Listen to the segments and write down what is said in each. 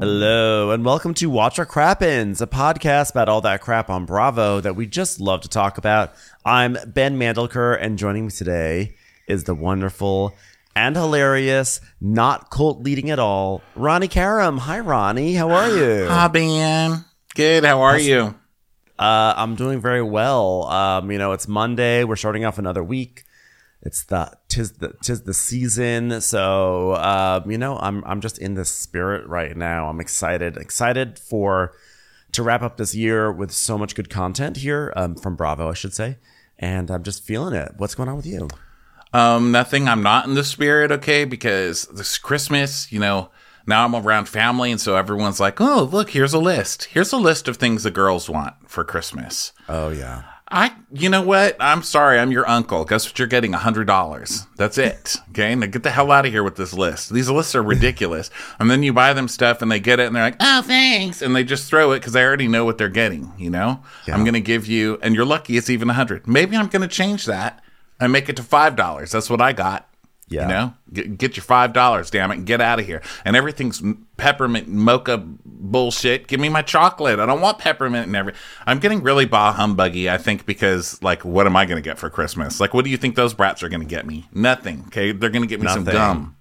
Hello, and welcome to Watch What Crappens, a podcast about all that crap on Bravo that we just love to talk about. I'm Ben Mandelker, and joining me today is the wonderful and hilarious, not cult leading at all, Ronnie Karam. Hi, Ronnie. How are you? Hi, Ben. Good. How are you? Uh, I'm doing very well. Um, you know, it's Monday. We're starting off another week. It's the tis the tis the season. So um, you know, I'm I'm just in the spirit right now. I'm excited, excited for to wrap up this year with so much good content here um, from Bravo, I should say. And I'm just feeling it. What's going on with you? Um, nothing. I'm not in the spirit, okay, because this Christmas, you know, now I'm around family, and so everyone's like, "Oh, look, here's a list. Here's a list of things the girls want for Christmas." Oh yeah. I, you know what? I'm sorry. I'm your uncle. Guess what? You're getting a hundred dollars. That's it. Okay. Now get the hell out of here with this list. These lists are ridiculous. and then you buy them stuff and they get it and they're like, oh, thanks. And they just throw it because they already know what they're getting. You know, Yeah. I'm going to give you, and you're lucky it's even a hundred. Maybe I'm going to change that and make it to five dollars. That's what I got. Yeah. You know, get, get your five dollars, damn it, and get out of here. And everything's peppermint mocha bullshit. Give me my chocolate. I don't want peppermint and every. I'm getting really bah humbuggy. I think because like, what am I going to get for Christmas? Like, what do you think those brats are going to get me? Nothing. Okay, they're going to get me some gum.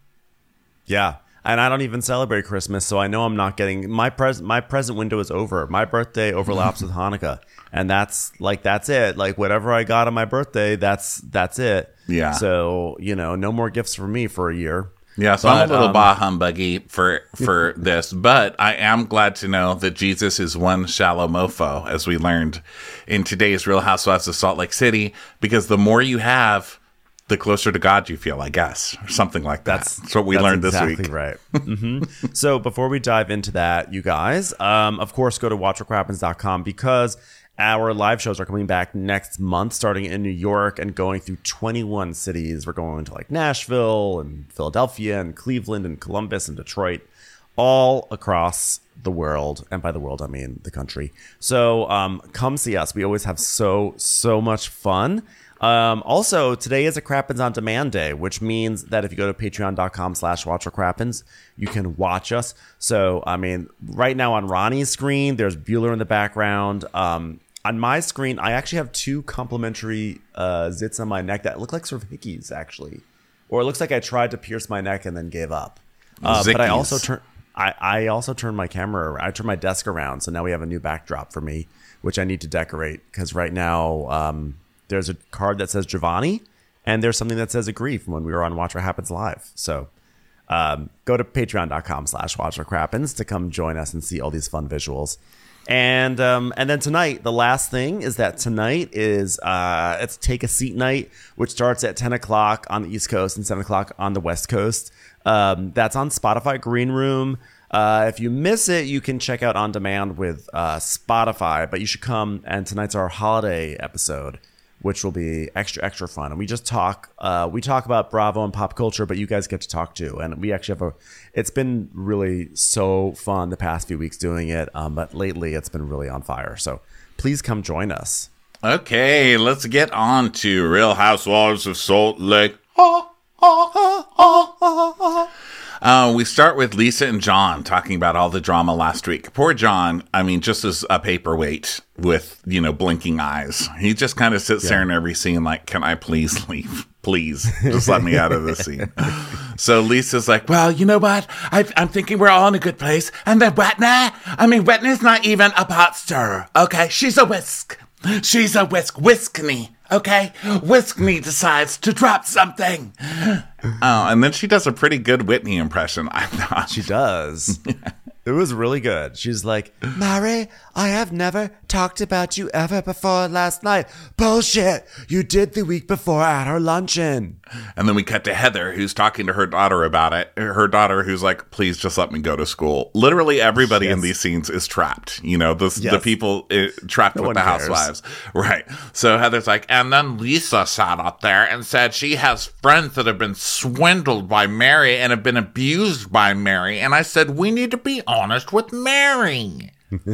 Yeah. And I don't even celebrate Christmas, so I know I'm not getting my present. My present window is over. My birthday overlaps with Hanukkah, and that's like that's it. Like whatever I got on my birthday, that's that's it. Yeah. So you know, no more gifts for me for a year. Yeah, so I'm a little um, bah humbuggy for for this, but I am glad to know that Jesus is one shallow mofo, as we learned in today's Real Housewives of Salt Lake City. Because the more you have, the closer to God you feel, I guess, or something like that. That's, what we that's learned exactly this week. right. hmm so before we dive into that, you guys, um, of course, go to watchwhatcrappens.com because our live shows are coming back next month, starting in New York and going through 21 cities. We're going to like Nashville and Philadelphia and Cleveland and Columbus and Detroit, all across the world. And by the world, I mean the country. So um, come see us. We always have so, so much fun. Um, also, today is a Crappens on Demand Day, which means that if you go to patreon.com slash watch or Crappens, you can watch us. So, I mean, right now on Ronnie's screen, there's Bueller in the background. Um, on my screen, I actually have two complimentary uh, zits on my neck that look like sort of hickeys, actually. Or it looks like I tried to pierce my neck and then gave up. Uh, but I also turn I, I also turned my camera I turned my desk around, so now we have a new backdrop for me, which I need to decorate because right now um, there's a card that says Giovanni and there's something that says agree from when we were on Watch What Happens Live. So um, go to patreon.com slash watch What crappens to come join us and see all these fun visuals. And um, and then tonight, the last thing is that tonight is uh, it's take a seat night, which starts at ten o'clock on the East Coast and seven o'clock on the West Coast. Um, that's on Spotify Green Room. Uh, if you miss it, you can check out on demand with uh, Spotify. But you should come. And tonight's our holiday episode, which will be extra extra fun. And we just talk. Uh, we talk about Bravo and pop culture, but you guys get to talk too. And we actually have a. It's been really so fun the past few weeks doing it. Um, but lately, it's been really on fire. So please come join us. Okay, let's get on to Real Housewives of Salt Lake. Uh, we start with Lisa and John talking about all the drama last week. Poor John, I mean, just as a paperweight with, you know, blinking eyes. He just kind of sits there in every scene like, can I please leave? Please, just let me out of this scene. So Lisa's like, well, you know what? I, I'm thinking we're all in a good place. And then Wetner, I mean, Wetner's not even a pot stirrer, okay? She's a whisk. She's a whisk. Whisk me, okay? Whisk me decides to drop something. Oh, and then she does a pretty good Whitney impression. I thought. She does. It was really good. She's like, Mary, I have never talked about you ever before last night. Bullshit. You did the week before at our luncheon. And then we cut to Heather, who's talking to her daughter about it. Her daughter, who's like, please just let me go to school. Literally everybody in these scenes is trapped. You know, the, the people uh, trapped No with the cares. housewives. Right. So Heather's like, and then Lisa sat up there and said she has friends that have been swindled by Mary and have been abused by Mary. And I said, we need to be honest with Mary.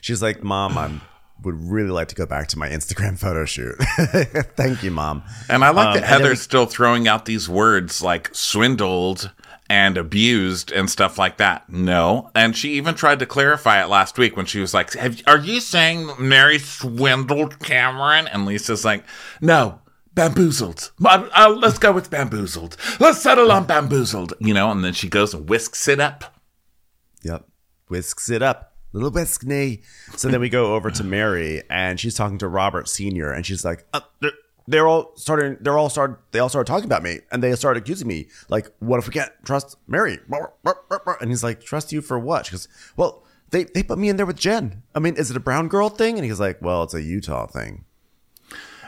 She's like, Mom, I would really like to go back to my Instagram photo shoot. Thank you, Mom. And I like Um, that Heather's we- still throwing out these words like swindled and abused and stuff like that. No. And she even tried to clarify it last week when she was like, Have, Are you saying Mary swindled Cameron? And Lisa's like, No. Bamboozled. Let's go with bamboozled. Let's settle on bamboozled. You know, and then she goes and whisks it up. Yep. Whisks it up. Little whisk knee. So then we go over to Mary and she's talking to Robert Sr. and she's like, uh, they're, they're all starting, they're all started, they all started talking about me and they started accusing me. Like, what if we can't trust Mary? And he's like, trust you for what? She goes, well, they, they put me in there with Jen. I mean, is it a brown girl thing? And he's like, well, it's a Utah thing.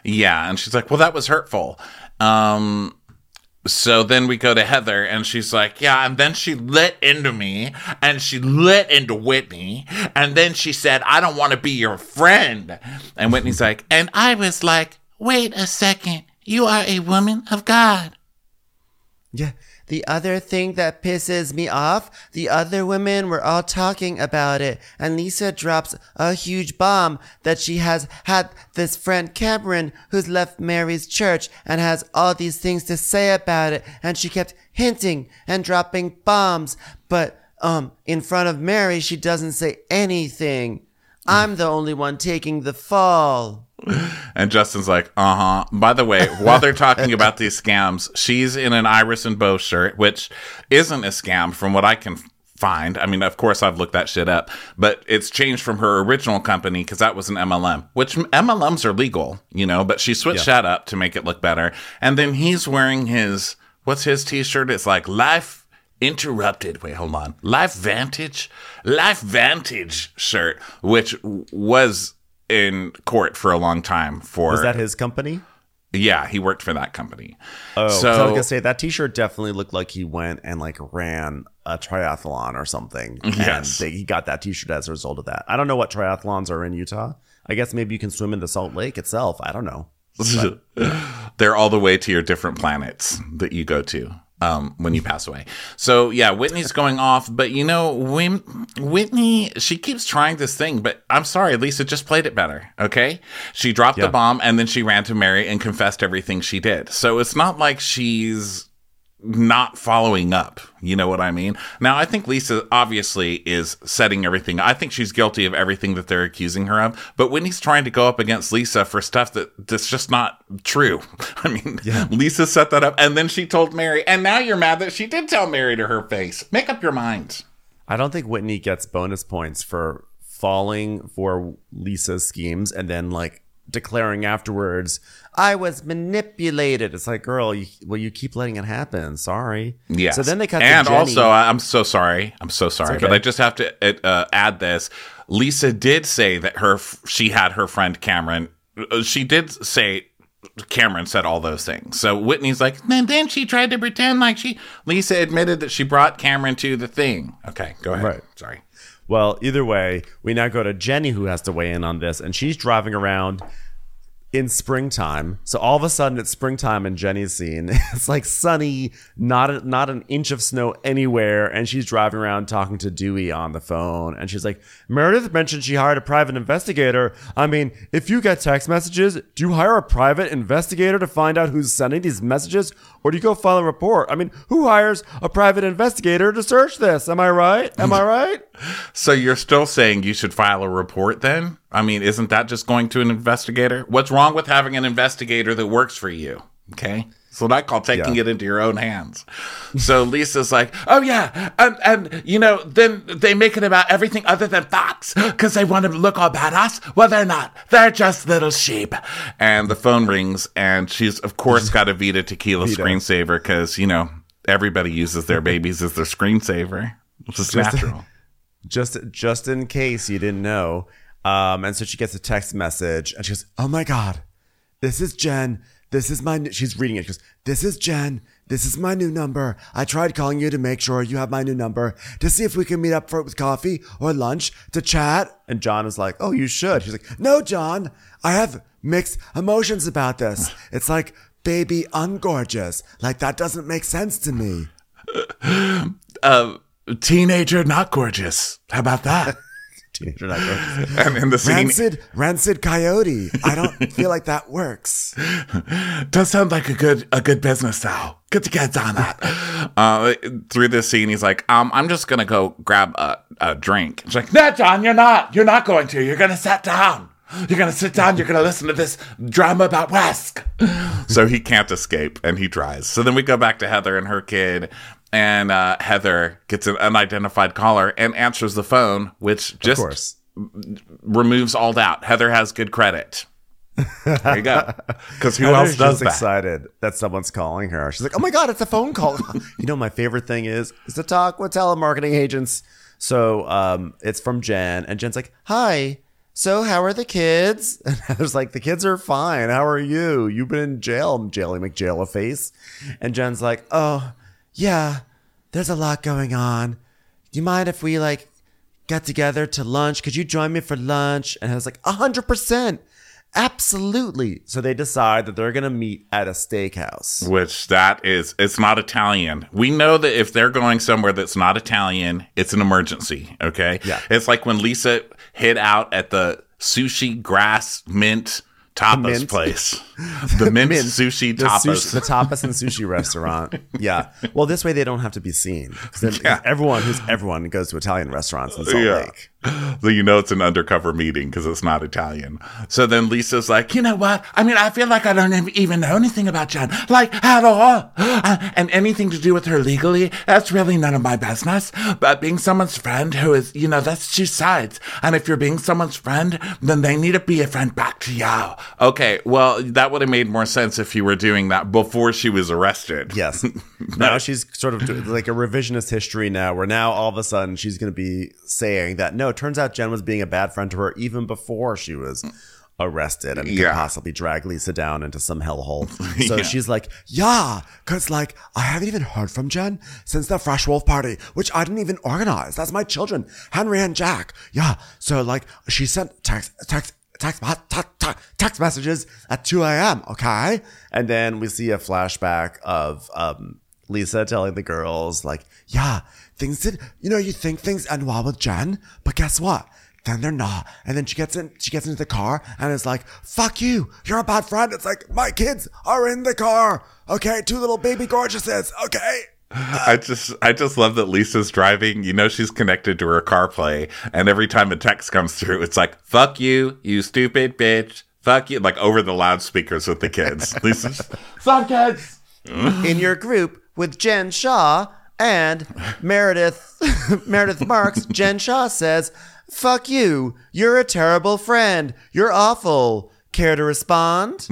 Yeah, and she's like, "Well, that was hurtful." Um so then we go to Heather and she's like, "Yeah, and then she lit into me and she lit into Whitney and then she said, "I don't want to be your friend." And Whitney's like, "And I was like, "Wait a second. You are a woman of God." Yeah. The other thing that pisses me off, the other women were all talking about it, and Lisa drops a huge bomb that she has had this friend Cameron who's left Mary's church and has all these things to say about it, and she kept hinting and dropping bombs, but um in front of Mary she doesn't say anything. I'm the only one taking the fall. And Justin's like, uh huh. By the way, while they're talking about these scams, she's in an Iris and Bow shirt, which isn't a scam from what I can find. I mean, of course, I've looked that shit up, but it's changed from her original company because that was an MLM, which MLMs are legal, you know, but she switched that up to make it look better. And then he's wearing his, what's his t shirt? It's like Life Interrupted. Wait, hold on. Life Vantage? Life Vantage shirt, which was in court for a long time for Was that his company? yeah he worked for that company Oh, so I was gonna say that T-shirt definitely looked like he went and like ran a triathlon or something. Yes. and they, he got that T-shirt as a result of that. I don't know what triathlons are in Utah. I guess maybe you can swim in the Salt Lake itself. I don't know. they're all the way to your different planets that you go to um, when you pass away. So yeah, Whitney's going off, but you know, Whitney, she keeps trying this thing, but I'm sorry, Lisa just played it better. Okay, she dropped Yeah. the bomb and then she ran to Mary and confessed everything she did. So it's not like she's not following up. You know what I mean? Now, I think Lisa obviously is setting everything. I think she's guilty of everything that they're accusing her of. But when he's trying to go up against Lisa for stuff that that's just not true, I mean, Lisa set that up, and then she told Mary, and now you're mad that she did tell Mary to her face. Make up your mind. I don't think Whitney gets bonus points for falling for Lisa's schemes and then like declaring afterwards, "I was manipulated." It's like, girl, you, well, you keep letting it happen. Sorry. Yeah. So then they cut. and to Jenny. And also, I'm so sorry. I'm so sorry, okay. but I just have to uh, add this. Lisa did say that her she had her friend Cameron. uh, She did say Cameron said all those things. So Whitney's like, and then she tried to pretend like she. Lisa admitted that she brought Cameron to the thing. Okay, go ahead. Right. Sorry. Well, either way, we now go to Jenny who has to weigh in on this, and she's driving around in springtime. So all of a sudden it's springtime in Jenny's scene. It's like sunny, not a, not an inch of snow anywhere, and she's driving around talking to Dewey on the phone. And she's like, Meredith mentioned she hired a private investigator. I mean, if you get text messages, do you hire a private investigator to find out who's sending these messages, or do you go file a report? I mean, who hires a private investigator to search this? Am I right? Am I right? So you're still saying you should file a report then? I mean, isn't that just going to an investigator? What's wrong with having an investigator that works for you? Okay. That's what I call taking Yeah. it into your own hands. So Lisa's like, oh yeah, and, and you know, then they make it about everything other than facts because they want to look all badass. Well, they're not. They're just little sheep. And the phone rings, and she's of course got a Vida Tequila Vida. screensaver because you know everybody uses their babies as their screensaver. It's just natural. just just in case you didn't know. Um, and so she gets a text message and she goes, "Oh my god, this is Jen. This is my. New, she's reading it. She goes, "This is Jen. This is my new number. I tried calling you to make sure you have my new number to see if we can meet up for with coffee or lunch to chat." And John is like, "Oh, you should." She's like, "No, John. I have mixed emotions about this. It's like." Baby ungorgeous. Like that doesn't make sense to me. Uh, teenager not gorgeous. How about that? Teenager gorgeous. and in the scene, Rancid, rancid coyote. I don't feel like that works. does sound like a good a good business though. Get the kids on that. uh, through this scene, he's like, um, I'm just gonna go grab a, a drink. She's like, No, John, you're not. You're not going to. You're gonna sit down. You're gonna sit down. You're gonna listen to this drama about Wesk. so he can't escape, and he tries. So then we go back to Heather and her kid, and uh, Heather gets an unidentified caller and answers the phone, which just removes all doubt. Heather has good credit. There you go. Because who else does that? excited that someone's calling her. She's like, "Oh my god, it's a phone call!" you know, my favorite thing is is to talk with telemarketing agents. So um, it's from Jen, and Jen's like, "Hi." So how are the kids? And Heather's like, the kids are fine. How are you? You've been in jail, Jelly McJail a face. And Jen's like, oh yeah, there's a lot going on. Do you mind if we like get together to lunch? Could you join me for lunch? And I was like, a hundred percent. Absolutely. So they decide that they're going to meet at a steakhouse. Which that is, it's not Italian. We know that if they're going somewhere that's not Italian, it's an emergency. Okay. Yeah. It's like when Lisa hid out at the sushi grass mint tapas mint. place, the mint, sushi The, tapas. sushi, the tapas and sushi restaurant. Yeah. Well, this way they don't have to be seen. then Yeah. Everyone who's everyone goes to Italian restaurants in Salt Yeah. Lake. So you know it's an undercover meeting because it's not Italian. So then Lisa's like, you know what? I mean, I feel like I don't even know anything about Jen, like at all. Uh, and anything to do with her legally, that's really none of my business. But being someone's friend who is, you know, that's two sides. And if you're being someone's friend, then they need to be a friend back to you. Okay, well, that would have made more sense if you were doing that before she was arrested. Yes. now she's sort of like a revisionist history now, where now all of a sudden she's going to be saying that no, it turns out Jen was being a bad friend to her even before she was arrested and could possibly drag Lisa down into some hellhole. So Yeah. she's like, yeah, because like I haven't even heard from Jen since the Fresh Wolf party, which I didn't even organize. That's my children, Henry and Jack. Yeah. So like she sent text, text, text, text, text, text messages at 2 a.m. Okay. And then we see a flashback of, um, Lisa telling the girls, like, yeah, things did, you know, you think things end well with Jen, but guess what? Then they're not. And then she gets in, she gets into the car and is like, fuck you. You're a bad friend. It's like, my kids are in the car. Okay. Two little baby gorgeouses. Okay. I just I just love that Lisa's driving. You know she's connected to her CarPlay, and every time a text comes through, it's like "fuck you, you stupid bitch, fuck you," like over the loudspeakers with the kids. Lisa's "Sup, kids." in your group with Jen Shah and Meredith Meredith Marks, Jen Shah says, "Fuck you. You're a terrible friend. You're awful." Care to respond?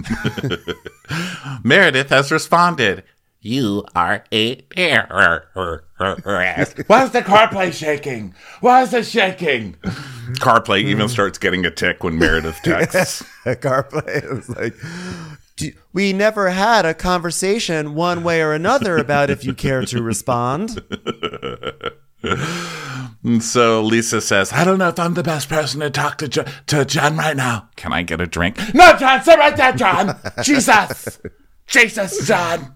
Meredith has responded. You are a terrorist. Why is the CarPlay shaking? Why is it shaking? CarPlay even starts getting a tick when Meredith texts. CarPlay is like, "Do- we never had a conversation one way or another about if you care to respond. So Lisa says, I don't know if I'm the best person to talk to, jo- to John right now. Can I get a drink? No, John, sit right there, John. Jesus. Jesus, John.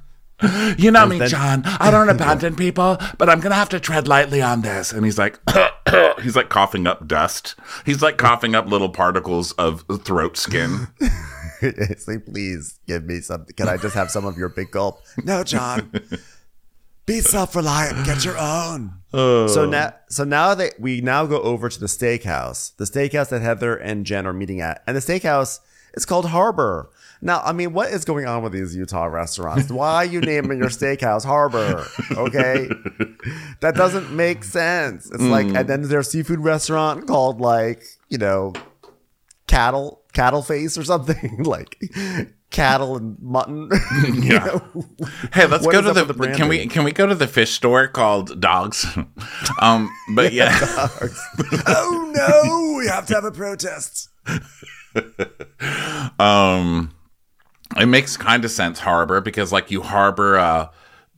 You know me, then- John. I don't abandon people, but I'm going to have to tread lightly on this. And he's like, he's like coughing up dust. He's like coughing up little particles of throat skin. it's like, please give me something. Can I just have some of your big gulp? No, John. Be self-reliant. Get your own. Oh. So now, so now that we now go over to the steakhouse, the steakhouse that Heather and Jen are meeting at, and the steakhouse is called Harbor. Now, I mean, what is going on with these Utah restaurants? Why are you naming your steakhouse Harbor? Okay, that doesn't make sense. It's like, mm. and then there's a seafood restaurant called like you know, cattle cattle face or something like cattle and mutton. You Yeah. know? Hey, let's What go to the, the can we can we go to the fish store called Dogs? um, but yeah. oh no, we have to have a protest. Um, It makes kind of sense, harbor, because like you harbor uh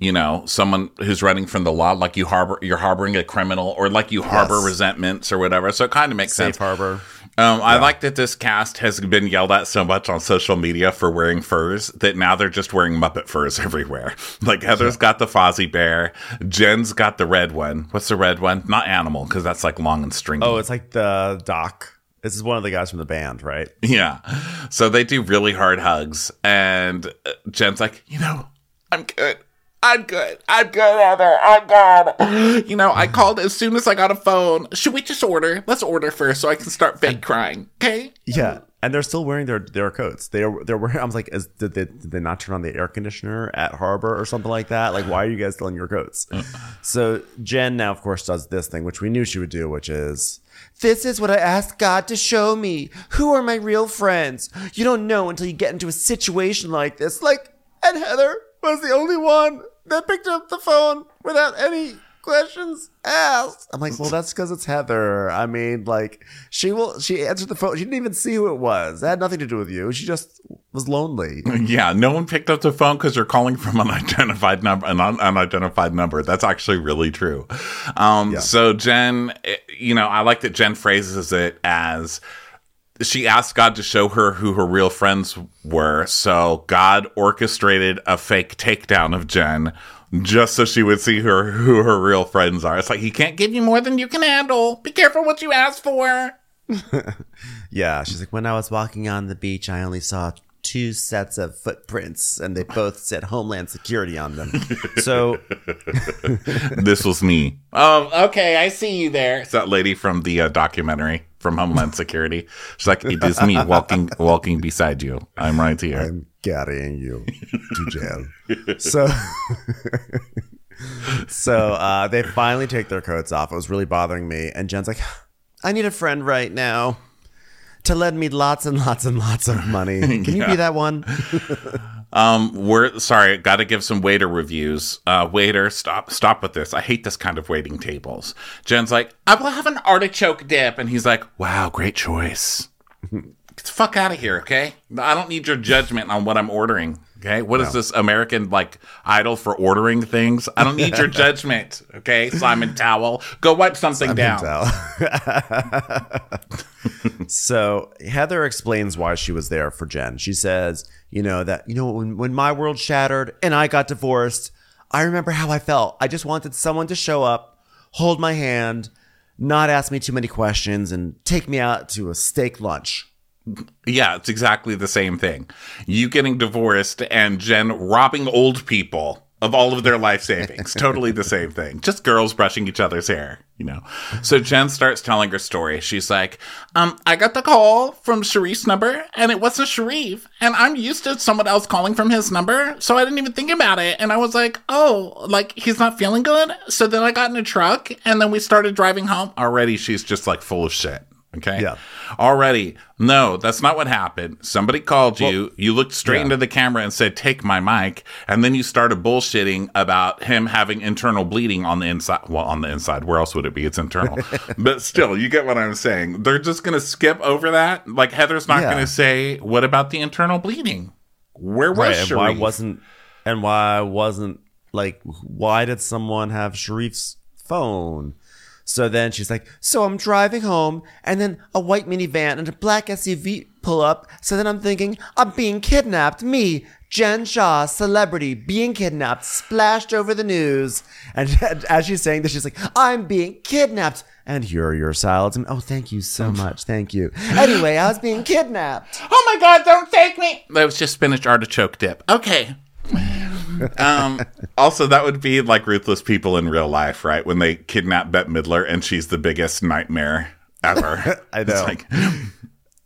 you know, someone who's running from the law, like you harbor, you're harboring a criminal, or like you harbor Yes. resentments or whatever. So it kind of makes Safe sense. harbor. Um, I like that this cast has been yelled at so much on social media for wearing furs that now they're just wearing Muppet furs everywhere. Like Heather's got the Fozzie Bear, Jen's got the red one. What's the red one? Not animal because that's like long and stringy. Oh, it's like the doc. This is one of the guys from the band, right? Yeah. So they do really hard hugs. And uh, Jen's like, you know, I'm good. I'm good. I'm good, Heather. I'm good. You know, I called as soon as I got a phone. Should we just order? Let's order first so I can start fake crying. Okay? Yeah, and they're still wearing their their coats. They are they're wearing. I was like, is, did they did they not turn on the air conditioner at Harbor or something like that? Like, why are you guys still in your coats? Mm. so Jen now, of course, does this thing, which we knew she would do, which is. This is what I asked God to show me. Who are my real friends? You don't know until you get into a situation like this. Like, and Heather was the only one that picked up the phone without any questions asked. I'm like, well, that's because it's Heather. I mean, like, she will. She answered the phone. She didn't even see who it was. It had nothing to do with you. She just was lonely. Yeah, no one picked up the phone because you're calling from an identified number, an un- unidentified number. That's actually really true. Um, So Jen, eh, you know, I like that Jen phrases it as she asked God to show her who her real friends were. So God orchestrated a fake takedown of Jen just so she would see her who her real friends are. It's like he can't give you more than you can handle. Be careful what you ask for. Yeah, she's like, when I was walking on the beach, I only saw two sets of footprints, and they both said Homeland Security on them. So this was me. Oh, okay, I see you there. It's that lady from the uh, documentary from Homeland Security. She's like, it is me walking, walking beside you. I'm right here. I'm carrying you to jail. so, so uh, they finally take their coats off. It was really bothering me, and Jen's like, "I need a friend right now to lend me lots and lots and lots of money. Can you be that one?" Um, we're sorry, got to give some waiter reviews. Uh, waiter, stop, stop with this. I hate this kind of waiting tables. Jen's like, I will have an artichoke dip, and he's like, Wow, great choice. Get the fuck out of here, okay? I don't need your judgment on what I'm ordering. Okay, what is this American like idol for ordering things? I don't need your judgment. Okay, Simon Towel, go wipe something down. so Heather explains why she was there for Jen. She says, you know, that, you know, when, when my world shattered and I got divorced, I remember how I felt. I just wanted someone to show up, hold my hand, not ask me too many questions, and take me out to a steak lunch. Yeah, it's exactly the same thing. You getting divorced and Jen robbing old people of all of their life savings. totally the same thing. Just girls brushing each other's hair, you know. So Jen starts telling her story. She's like, um, I got the call from Sharrieff's number and it wasn't Sharrieff. And I'm used to someone else calling from his number. So I didn't even think about it. And I was like, oh, like he's not feeling good. So then I got in a truck and then we started driving home. Already she's just like full of shit. Okay. Yeah. Already. No, that's not what happened. Somebody called you. you looked straight yeah. into the camera and said, Take my mic. And then you started bullshitting about him having internal bleeding on the inside. Well, on the inside. Where else would it be? It's internal. but still, you get what I'm saying. They're just going to skip over that. Like, Heather's not Yeah. going to say, What about the internal bleeding? Where was Right. And why wasn't, and why wasn't, like, why did someone have Sharrieff's phone? So then she's like, So I'm driving home, and then a white minivan and a black SUV pull up. So then I'm thinking, I'm being kidnapped. Me, Jen Shah, celebrity, being kidnapped, splashed over the news. And as she's saying this, she's like, I'm being kidnapped. And here are your salads. And oh, thank you so much. Thank you. Anyway, I was being kidnapped. Oh my God, don't take me. That was just spinach artichoke dip. Okay. um, also, that would be like ruthless people in real life, right? When they kidnap Bette Midler and she's the biggest nightmare ever. I know. like,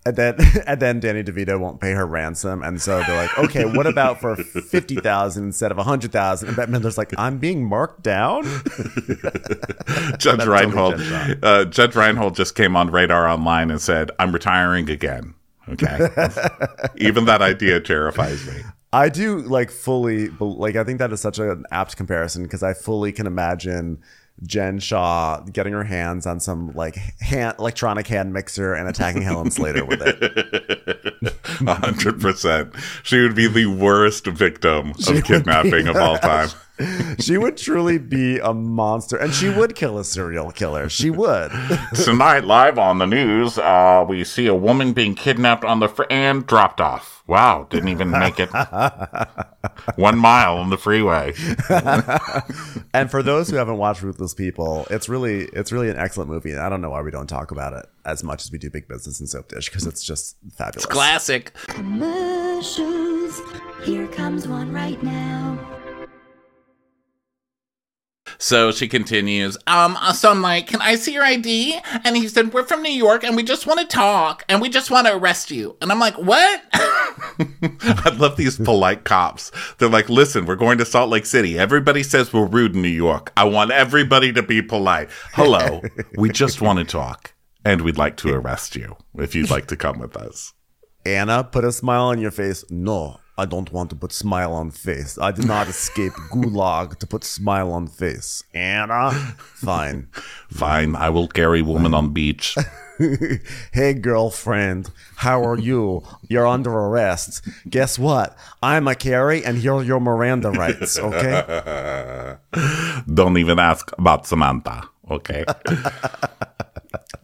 And then and then Danny DeVito won't pay her ransom, and so they're like, okay, what about for fifty thousand instead of a hundred thousand? And Bette Midler's like, I'm being marked down. Judge Reinhold, uh, Judge Reinhold just came on Radar Online and said, "I'm retiring again." Okay, even that idea terrifies me. I do like fully like I think that is such an apt comparison because I fully can imagine Jen Shah getting her hands on some like hand, electronic hand mixer and attacking Helen Slater with it. hundred percent. She would be the worst victim of kidnapping of all time. she would truly be a monster, and she would kill a serial killer. She would. Tonight, live on the news, uh, we see a woman being kidnapped on the fr- and dropped off. Wow, didn't even make it one mile on the freeway. and for those who haven't watched Ruthless People, it's really it's really an excellent movie. And I don't know why we don't talk about it as much as we do Big Business and Soap Dish because it's just fabulous. Classic. Commercials. Here comes one right now. So she continues, um, so I'm like, can I see your ID? And he said, we're from New York and we just want to talk and we just want to arrest you. And I'm like, what? I love these polite cops. They're like, listen, we're going to Salt Lake City. Everybody says we're rude in New York. I want everybody to be polite. Hello, we just want to talk and we'd like to arrest you if you'd like to come with us. Anna, put a smile on your face. No, I don't want to put smile on face. I did not escape gulag to put smile on face. Anna, fine. Fine, I will carry woman on beach. hey, girlfriend, how are you? You're under arrest. Guess what? I'm a Carrie, and here are your Miranda rights, okay? Don't even ask about Samantha, okay?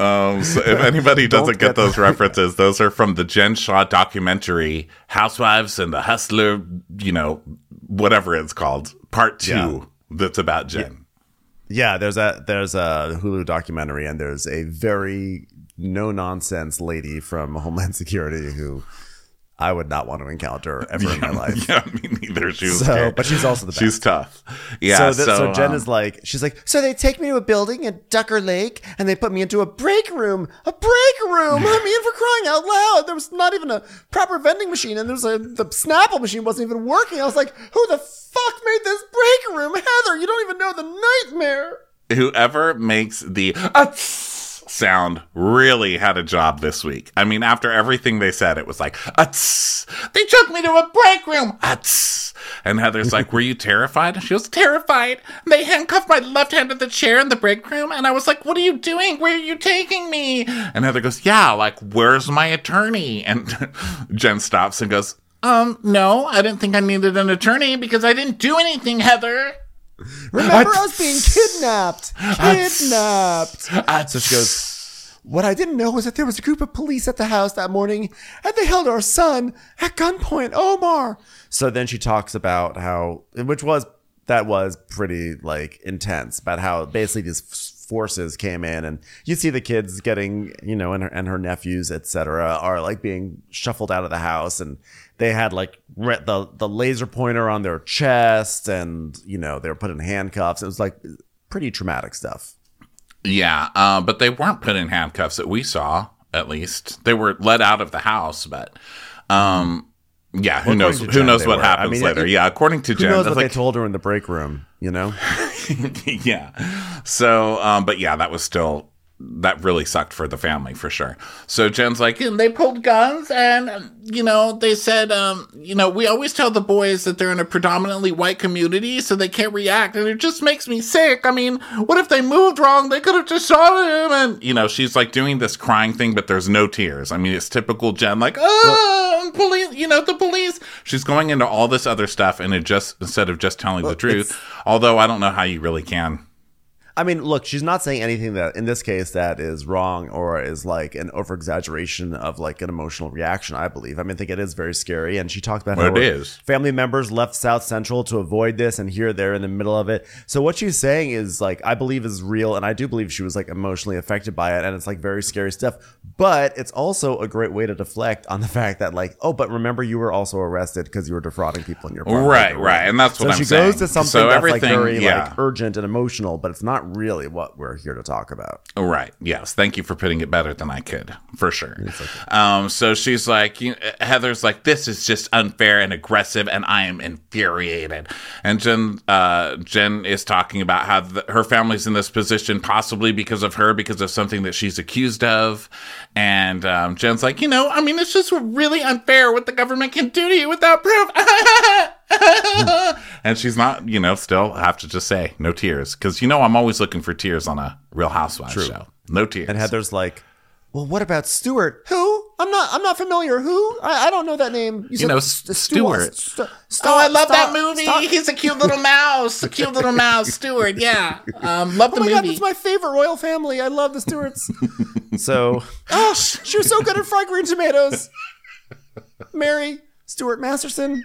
Um, so if anybody doesn't get, get those references, those are from the Jen Shah documentary, Housewives and the Hustler, you know, whatever it's called, part two, Yeah. that's about Jen. Yeah, there's a there's a Hulu documentary, and there's a very no nonsense lady from Homeland Security who I would not want to encounter ever in my life. Yeah, me neither. She was So, but she's also the best. She's tough. Yeah. so, So, so, Jen um, is like, she's like, so they take me to a building at Ducker Lake and they put me into a break room, a break room. I mean, for crying out loud, there was not even a proper vending machine, and there's a the Snapple machine wasn't even working. I was like, who the fuck made this break room, Heather? You don't even know the nightmare. whoever makes the uh, sound really had a job this week. I mean, after everything they said, it was like, uh, they took me to a break room. Uh, and Heather's like, were you terrified? And she was terrified. They handcuffed my left hand to the chair in the break room. And I was like, what are you doing? Where are you taking me? And Heather goes, yeah, like, where's my attorney? And Jen stops and goes, um, no, I didn't think I needed an attorney because I didn't do anything, Heather. Remember us being kidnapped, kidnapped. Uh, So she goes, What I didn't know was that there was a group of police at the house that morning and they held our son at gunpoint, Omar. So then she talks about how, which was, that was pretty like intense, about how basically these forces came in and you see the kids getting, you know, and her, and her nephews, etc., are like being shuffled out of the house and they had like re- the, the laser pointer on their chest and, you know, they were put in handcuffs. It was like pretty traumatic stuff. Yeah, uh, but they weren't put in handcuffs that we saw. At least they were let out of the house, but um, yeah, who knows? Who Jen, knows what were. I happens mean, later? it- yeah, according to Who Jen, knows that's what like, they told her in the break room, you know? yeah. So, um, but yeah, that was still that really sucked for the family for sure. So Jen's like, "And they pulled guns, and you know, they said, um, you know, we always tell the boys that they're in a predominantly white community, so they can't react, and it just makes me sick. I mean, what if they moved wrong? They could have just shot him, and you know, she's like doing this crying thing, but there's no tears. I mean, it's typical Jen, like, oh, police, you know, the police. She's going into all this other stuff, and it just instead of just telling the truth. Although I don't know how you really can. I mean, look, she's not saying anything that, in this case, that is wrong or is like an over exaggeration of like an emotional reaction, I believe. I mean, I think it is very scary. And she talked about Well, how it her family members left South Central to avoid this, and here they're in the middle of it. So, what she's saying is like, I believe is real. And I do believe she was like emotionally affected by it. And it's like very scary stuff. But it's also a great way to deflect on the fact that, like, oh, but remember, you were also arrested because you were defrauding people in your apartment. Right, right, and that's what so I'm she goes to something So that's like very yeah. like urgent and emotional, but it's not really what we're here to talk about. Right. Yes. Thank you for putting it better than I could, for sure. Um, so she's like, you Heather's like, this is just unfair and aggressive, and I am infuriated. And Jen, uh, Jen is talking about how the, her family's in this position possibly because of her, because of something that she's accused of. And um, Jen's like, you know, I mean, it's just really unfair what the government can do to you without proof. and she's not, you know, still have to just say no tears because you know I'm always looking for tears on a Real Housewives show. No tears. And Heather's like, "Well, what about Stuart? Who? I'm not. I'm not familiar. Who? I, I don't know that name. You know, S- S- Stuart. Stuart. St- Oh, I love that movie. He's a cute little mouse. A cute little mouse, Stuart. Yeah. Um, love the movie. Oh my god, that's my favorite royal family. I love the Stuarts. so, oh, she was so good at fried green tomatoes. Mary Stuart Masterson.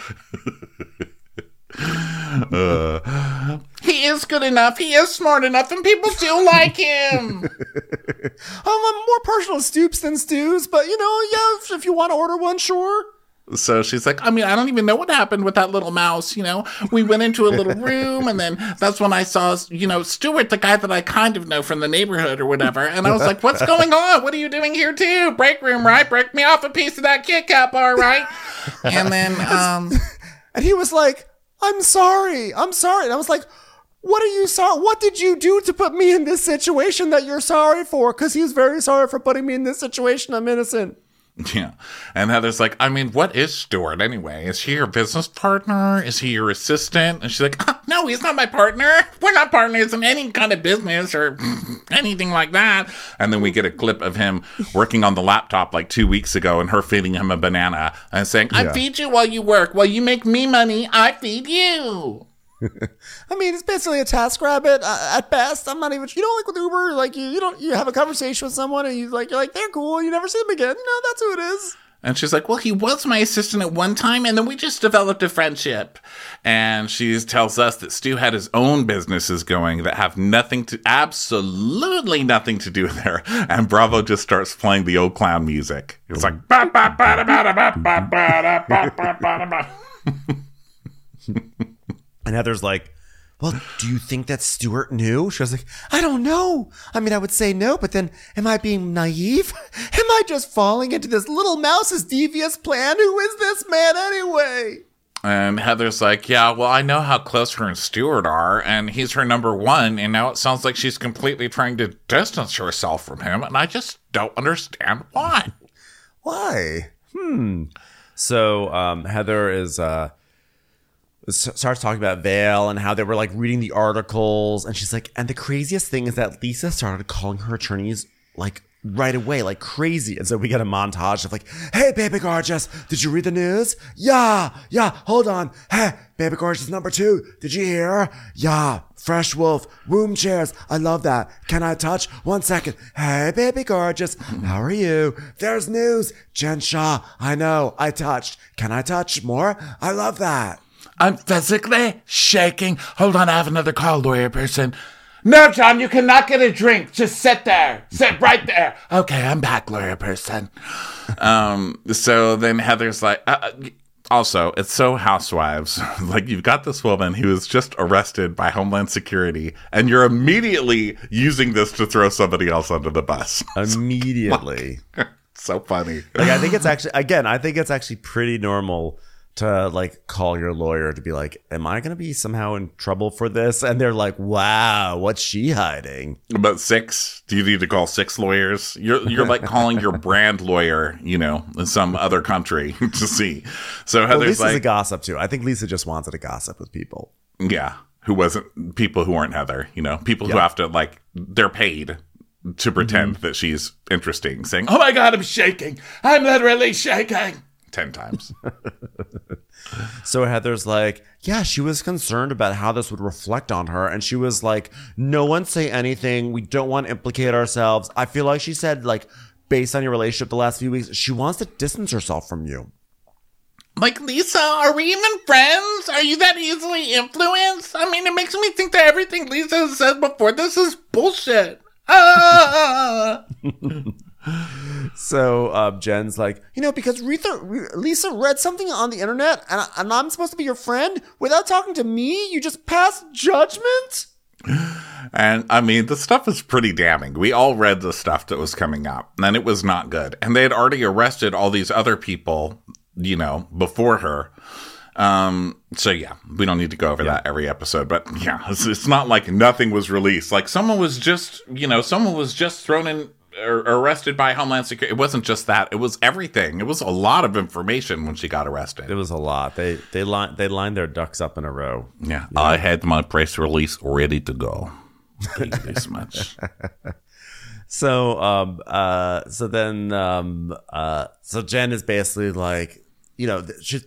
he is good enough. He is smart enough, and people do like him. I'm more partial to Stoops than Stews, but you know, yeah, if you want to order one, sure. So she's like, I mean, I don't even know what happened with that little mouse. You know, we went into a little room, and then that's when I saw, you know, Stuart, the guy that I kind of know from the neighborhood or whatever. And I was like, what's going on? What are you doing here too? Break room, right? Break me off a piece of that Kit Kat bar, right? And then, um, And he was like, I'm sorry. I'm sorry. And I was like, what are you sorry? What did you do to put me in this situation that you're sorry for? Because he's very sorry for putting me in this situation. I'm innocent. yeah. And Heather's like, I mean, what is Stuart anyway? Is he your business partner? Is he your assistant? And she's like, "Ah, no, he's not my partner. We're not partners in any kind of business or anything like that. And then we get a clip of him working on the laptop like two weeks ago and her feeding him a banana and saying, I Yeah. feed you while you work. While you make me money, I feed you. I mean, it's basically a task rabbit uh, at best. I'm not even. You don't like with Uber, like you, you don't you have a conversation with someone and you like you're like they're cool. You never see them again. No, that's who it is. And she's like, Well, he was my assistant at one time, and then we just developed a friendship. And she tells us that Stu had his own businesses going that have nothing to, absolutely nothing to do with her. And Bravo just starts playing the old clown music. It's like, And Heather's like, well, do you think that Stuart knew? She was like, I don't know. I mean, I would say no, but then am I being naive? Am I just falling into this little mouse's devious plan? Who is this man anyway? And Heather's like, Yeah, well, I know how close her and Stuart are, and he's her number one, and now it sounds like she's completely trying to distance herself from him, and I just don't understand why. Why? Hmm. So um, Heather is uh, starts talking about Vail and how they were like reading the articles, and she's like, and the craziest thing is that Lisa started calling her attorneys like right away, like crazy. And so we get a montage of like, hey, baby gorgeous, did you read the news? Yeah, yeah, hold on. Hey, baby gorgeous number two, did you hear? Yeah, fresh wolf, room chairs. I love that. Can I touch? One second. Hey, baby gorgeous, how are you? There's news. Jen Shah, I know, I touched. Can I touch more? I love that. I'm physically shaking. Hold on, I have another call, lawyer person. No, John, you cannot get a drink. Just sit there. Sit right there. Okay, I'm back, lawyer person. Um, so then Heather's like, uh, uh, also, it's so housewives. like, you've got this woman who was just arrested by Homeland Security, and you're immediately using this to throw somebody else under the bus. Immediately. so funny. like I think it's actually again, I think it's actually pretty normal to like call your lawyer to be like, Am I gonna be somehow in trouble for this? And they're like, Wow, what's she hiding? About six? Do you need to call six lawyers? You're you're like calling your brand lawyer, you know, in some other country to see. So Heather's Well, Lisa's a gossip too. I think Lisa just wanted to gossip with people. yeah, who wasn't people who weren't Heather, you know, people who have to like they're paid to pretend mm-hmm. that she's interesting, saying, "Oh my god, I'm shaking! I'm literally shaking!" Ten times. So Heather's like, yeah, she was concerned about how this would reflect on her. And she was like, no one say anything. We don't want to implicate ourselves. I feel like she said, like, based on your relationship the last few weeks, she wants to distance herself from you. Like, Lisa, are we even friends? Are you that easily influenced? I mean, it makes me think that everything Lisa has said before this is bullshit. Ah! So um, Jen's like, you know, because Rita, Lisa read something on the internet and, and I'm supposed to be your friend without talking to me. You just pass judgment? and I mean, the stuff is pretty damning. We all read the stuff that was coming up, and it was not good. And they had already arrested all these other people, you know, before her. Um, so yeah, we don't need to go over that every episode, but yeah, it's, it's not like nothing was released. Like someone was just, you know, someone was just thrown in arrested by Homeland Security. It wasn't just that; it was everything. It was a lot of information when she got arrested. It was a lot. They they line they lined their ducks up in a row. Yeah, I had my press release ready to go. This much. So um uh so then um uh so Jen is basically like you know she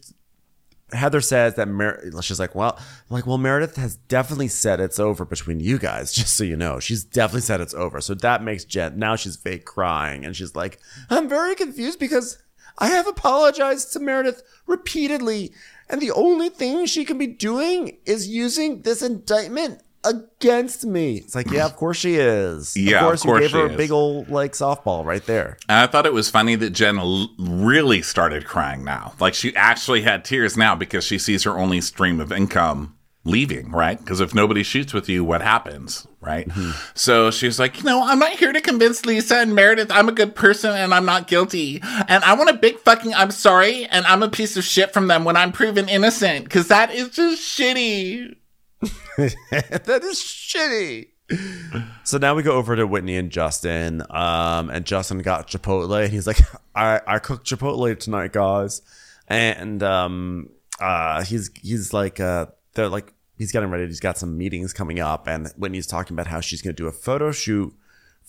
Heather says that Mer- she's like well like well Meredith has definitely said it's over between you guys just so you know. She's definitely said it's over. So that makes Jen now she's fake crying and she's like I'm very confused because I have apologized to Meredith repeatedly and the only thing she can be doing is using this indictment against me. It's like, yeah, of course she is. Yeah, of of course, course you gave her a is. big old like softball right there. And I thought it was funny that Jen l- really started crying now. Like she actually had tears now because she sees her only stream of income leaving, right? Because if nobody shoots with you, what happens, right? Mm-hmm. So she's like, you know, I'm not here to convince Lisa and Meredith I'm a good person and I'm not guilty. And I want a big fucking I'm sorry and I'm a piece of shit from them when I'm proven innocent because that is just shitty. that is shitty. So now we go over to Whitney and Justin. Um, and Justin got Chipotle, and he's like, "I I cooked Chipotle tonight, guys." And um, uh, he's he's like, uh, they're like, he's getting ready. He's got some meetings coming up, and Whitney's talking about how she's going to do a photo shoot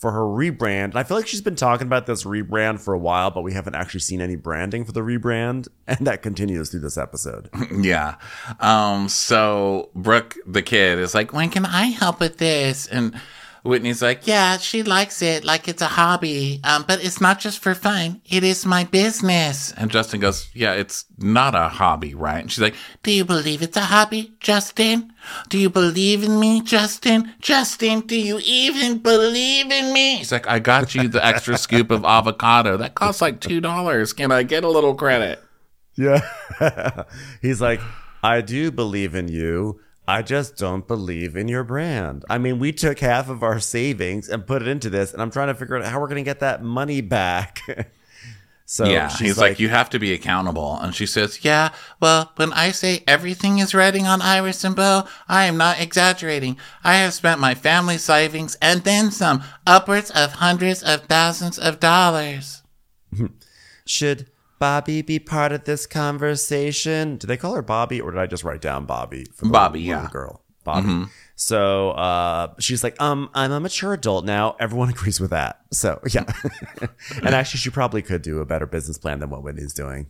for her rebrand. And I feel like she's been talking about this rebrand for a while, but we haven't actually seen any branding for the rebrand, and that continues through this episode. Yeah. Um, so Brooke, the kid, is like, when can I help with this? And Whitney's like, yeah, she likes it like it's a hobby. Um, but it's not just for fun. It is my business. And Justin goes, yeah, it's not a hobby, right? And she's like, do you believe it's a hobby, Justin? Do you believe in me, Justin? Justin, do you even believe in me? He's like, I got you the extra scoop of avocado. That costs like $2. Can I get a little credit? Yeah. He's like, I do believe in you. I just don't believe in your brand. I mean, we took half of our savings and put it into this, and I'm trying to figure out how we're going to get that money back. so yeah, she's he's like, you have to be accountable. And she says, yeah, well, when I say everything is riding on Iris and Bo, I am not exaggerating. I have spent my family savings and then some, upwards of hundreds of thousands of dollars. should Bobby be part of this conversation? Did they call her Bobby, or did I just write down Bobby? For the Bobby, little yeah. girl. Bobby. So uh, she's like, um, I'm a mature adult now. Everyone agrees with that. So yeah, and actually, she probably could do a better business plan than what Whitney's doing.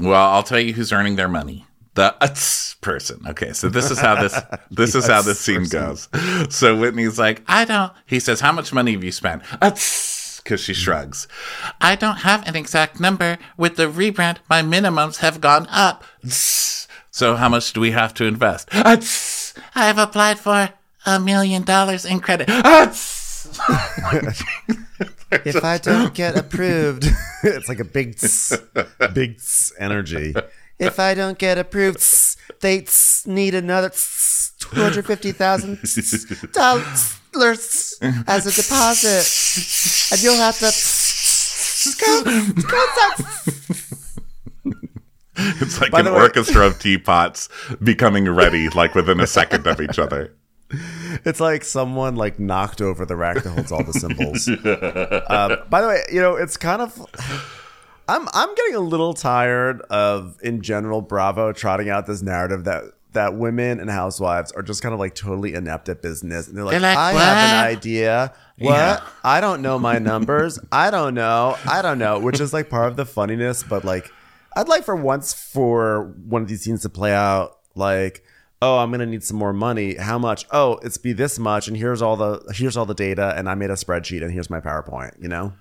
Well, I'll tell you who's earning their money. The Utz person. Okay, so this is how this this is how this scene goes. So Whitney's like, I don't. He says, How much money have you spent? Utz, because she mm-hmm. shrugs. I don't have an exact number. With the rebrand, my minimums have gone up. So how much do we have to invest? I have applied for a million dollars in credit. If I don't get approved, it's like a big, tss, big tss energy. If I don't get approved, tss, they need another two hundred fifty thousand dollars as a deposit, and you'll have to tss, go, go. It's like By an the way- orchestra of teapots becoming ready, like within a second of each other. It's like someone like knocked over the rack that holds all the symbols. uh, by the way, you know it's kind of. I'm I'm getting a little tired of in general Bravo trotting out this narrative that that women and housewives are just kind of like totally inept at business and they're like, They're like, I have an idea. What? Yeah. I don't know my numbers. I don't know. I don't know. Which is like part of the funniness, but like I'd like for once for one of these scenes to play out like oh i'm gonna need some more money how much oh it's be this much and here's all the here's all the data and i made a spreadsheet and here's my powerpoint you know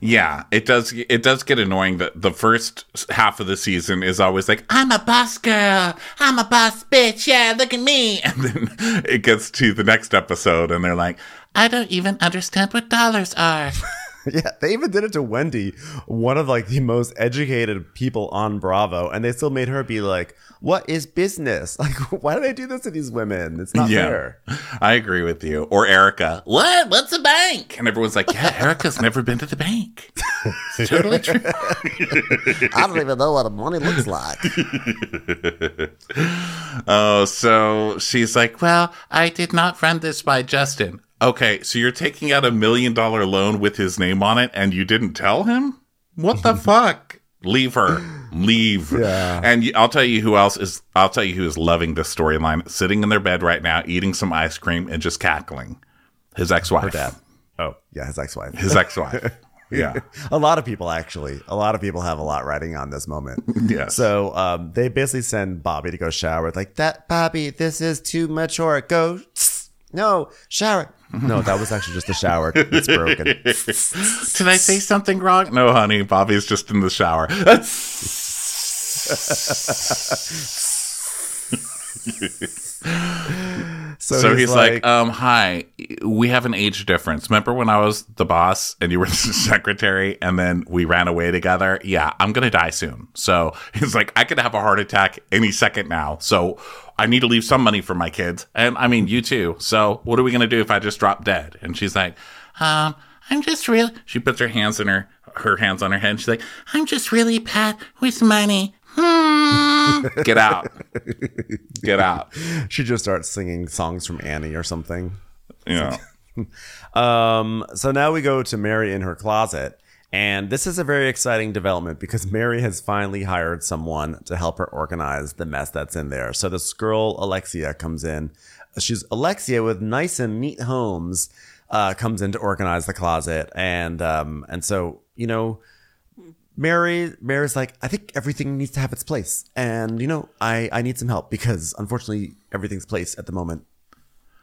Yeah, it does. It does get annoying that the first half of the season is always like, "I'm a boss girl, I'm a boss bitch, yeah, look at me," and then it gets to the next episode, and they're like, "I don't even understand what dollars are." yeah they even did it to wendy one of like the most educated people on bravo and they still made her be like what is business like why do they do this to these women it's not fair I agree with you. Or Erica, what? What's a bank? And everyone's like, "Yeah, Erica's never been to the bank." It's totally true. i don't even know what a money looks like Oh, so she's like, Well, I did not run this by Justin. Okay, so you're taking out a million dollar loan with his name on it and you didn't tell him? What the fuck? Leave her. Leave. Yeah. And I'll tell you who else is, I'll tell you who is loving this storyline, sitting in their bed right now, eating some ice cream and just cackling. His ex wife. dad. Oh, yeah, his ex-wife. His ex wife. yeah. a lot of people actually. A lot of people have a lot riding on this moment. yeah. So um, they basically send Bobby to go shower. Like that, Bobby. This is too mature. Go. No, shower. No, that was actually just the shower. It's broken. Did I say something wrong? No, honey. Bobby's just in the shower. So, So he's, like, um, hi, we have an age difference. Remember when I was the boss and you were the secretary and then we ran away together? Yeah, I'm going to die soon. So he's like, I could have a heart attack any second now. So I need to leave some money for my kids. And I mean, you too. So what are we going to do if I just drop dead? And she's like, um, I'm just really, she puts her hands in her, her hands on her head. She's like, I'm just really bad with money. Hmm. Get out. Get out. she just starts singing songs from Annie or something. Yeah. Um, so now we go to Mary in her closet. And this is a very exciting development because Mary has finally hired someone to help her organize the mess that's in there. So this girl, Alexia, comes in. She's Alexia with nice and neat homes, uh, comes in to organize the closet. And, um, and so, you know, Mary, Mary's like, I think everything needs to have its place. And, you know, I, I need some help because unfortunately everything's place at the moment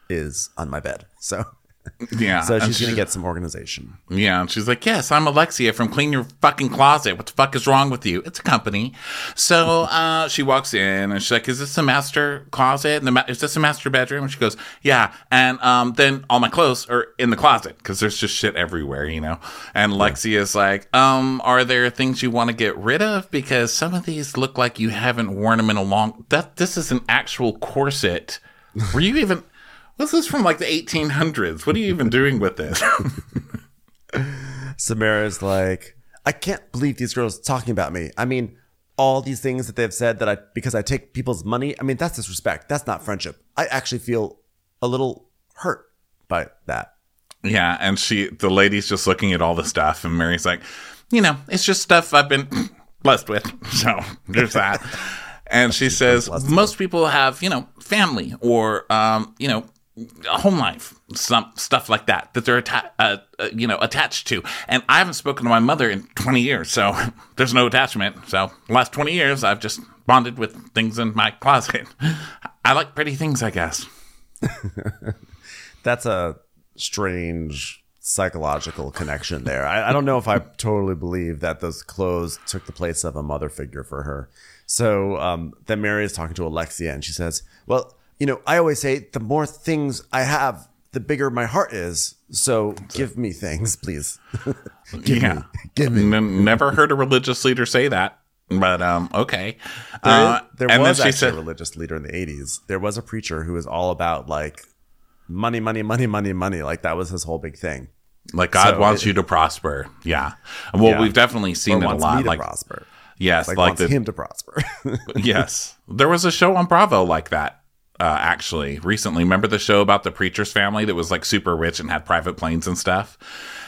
is on my bed. So, Yeah. so and she's going to get some organization. Yeah, and she's like, "Yes, I'm Alexia from Clean Your Fucking Closet. What the fuck is wrong with you? It's a company." So uh, she walks in and she's like, "Is this a master closet? And the ma- is this a master bedroom?" And she goes, "Yeah." And um, then all my clothes are in the closet because there's just shit everywhere, you know. And Alexia's like, "Um, are there things you want to get rid of? Because some of these look like you haven't worn them in a long. That this is an actual corset. Were you even?" This is from like the 1800s. What are you even doing with this? Samara's like, I can't believe these girls talking about me. I mean, all these things that they've said that I because I take people's money. I mean, that's disrespect. That's not friendship. I actually feel a little hurt by that. Yeah, and she, the lady's just looking at all the stuff, and Mary's like, you know, it's just stuff I've been blessed with. So there's that. and she says, most people have, you know, family or, um, you know, home life, some stuff like that that they're atta- uh, uh, you know attached to. And I haven't spoken to my mother in 20 years, so there's no attachment. So last 20 years, I've just bonded with things in my closet. I like pretty things, I guess. That's a strange psychological connection there. I, I don't know if I totally believe that those clothes took the place of a mother figure for her. So um, then Mary is talking to Alexia and she says, Well, you know, I always say the more things I have, the bigger my heart is. So give me things, please. give yeah. me. Give me. N- never heard a religious leader say that, but um, okay. There, Uh, there was actually said, a religious leader in the 80s. There was a preacher who was all about like money, money, money, money, money. Like that was his whole big thing. like God so wants it- you to prosper. Yeah. Well, Yeah. we've definitely Or seen it a lot. Like, prosper. yes, Like, like, wants the, him to prosper. yes, there was a show on Bravo like that. Uh, actually, recently, remember the show about the preacher's family that was like super rich and had private planes and stuff?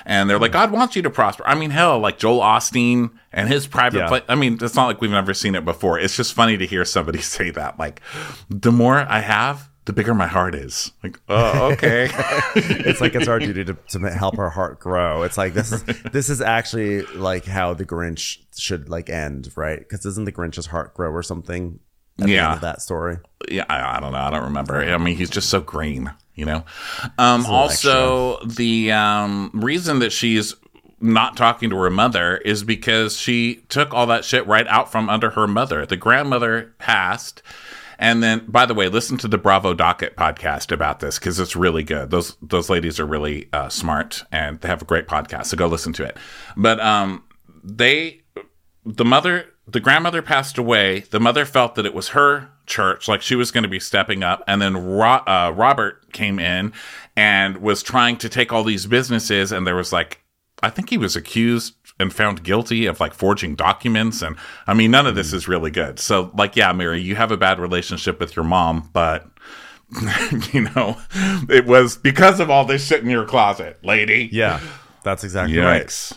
And they're like, God wants you to prosper. I mean, hell, like Joel Osteen and his private Yeah. plane. I mean, it's not like we've never seen it before. It's just funny to hear somebody say that. Like, the more I have, the bigger my heart is. Like, oh, okay. it's like it's our duty to, to help our heart grow. It's like this is this is actually like how the Grinch should like end, right? Because isn't the Grinch's heart grow or something? Yeah. that story. yeah, I, I don't know. I don't remember. I mean, he's just so green, you know. Um, also, the um, reason that she's not talking to her mother is because she took all that shit right out from under her mother. The grandmother passed. And then, by the way, listen to the Bravo Docket podcast about this because it's really good. Those those ladies are really uh, smart and they have a great podcast. So go listen to it. But um, they the mother the grandmother passed away. The mother felt that it was her church like she was going to be stepping up. And then Ro- uh, robert came in and was trying to take all these businesses and there was like i think he was accused and found guilty of like forging documents. And i mean none of this is really good. So like yeah mary you have a bad relationship with your mom but you know, it was because of all this shit in your closet, lady. Yeah, that's exactly right.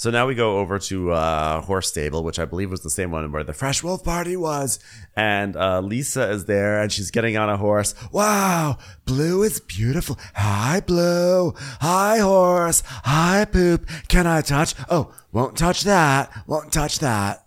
So now we go over to uh, Horse Stable, which I believe was the same one where the Fresh Wolf Party was. And uh, Lisa is there and she's getting on a horse. Wow, Blue is beautiful. Hi, Blue. Hi, horse. Hi, poop. Can I touch? Oh, won't touch that. Won't touch that.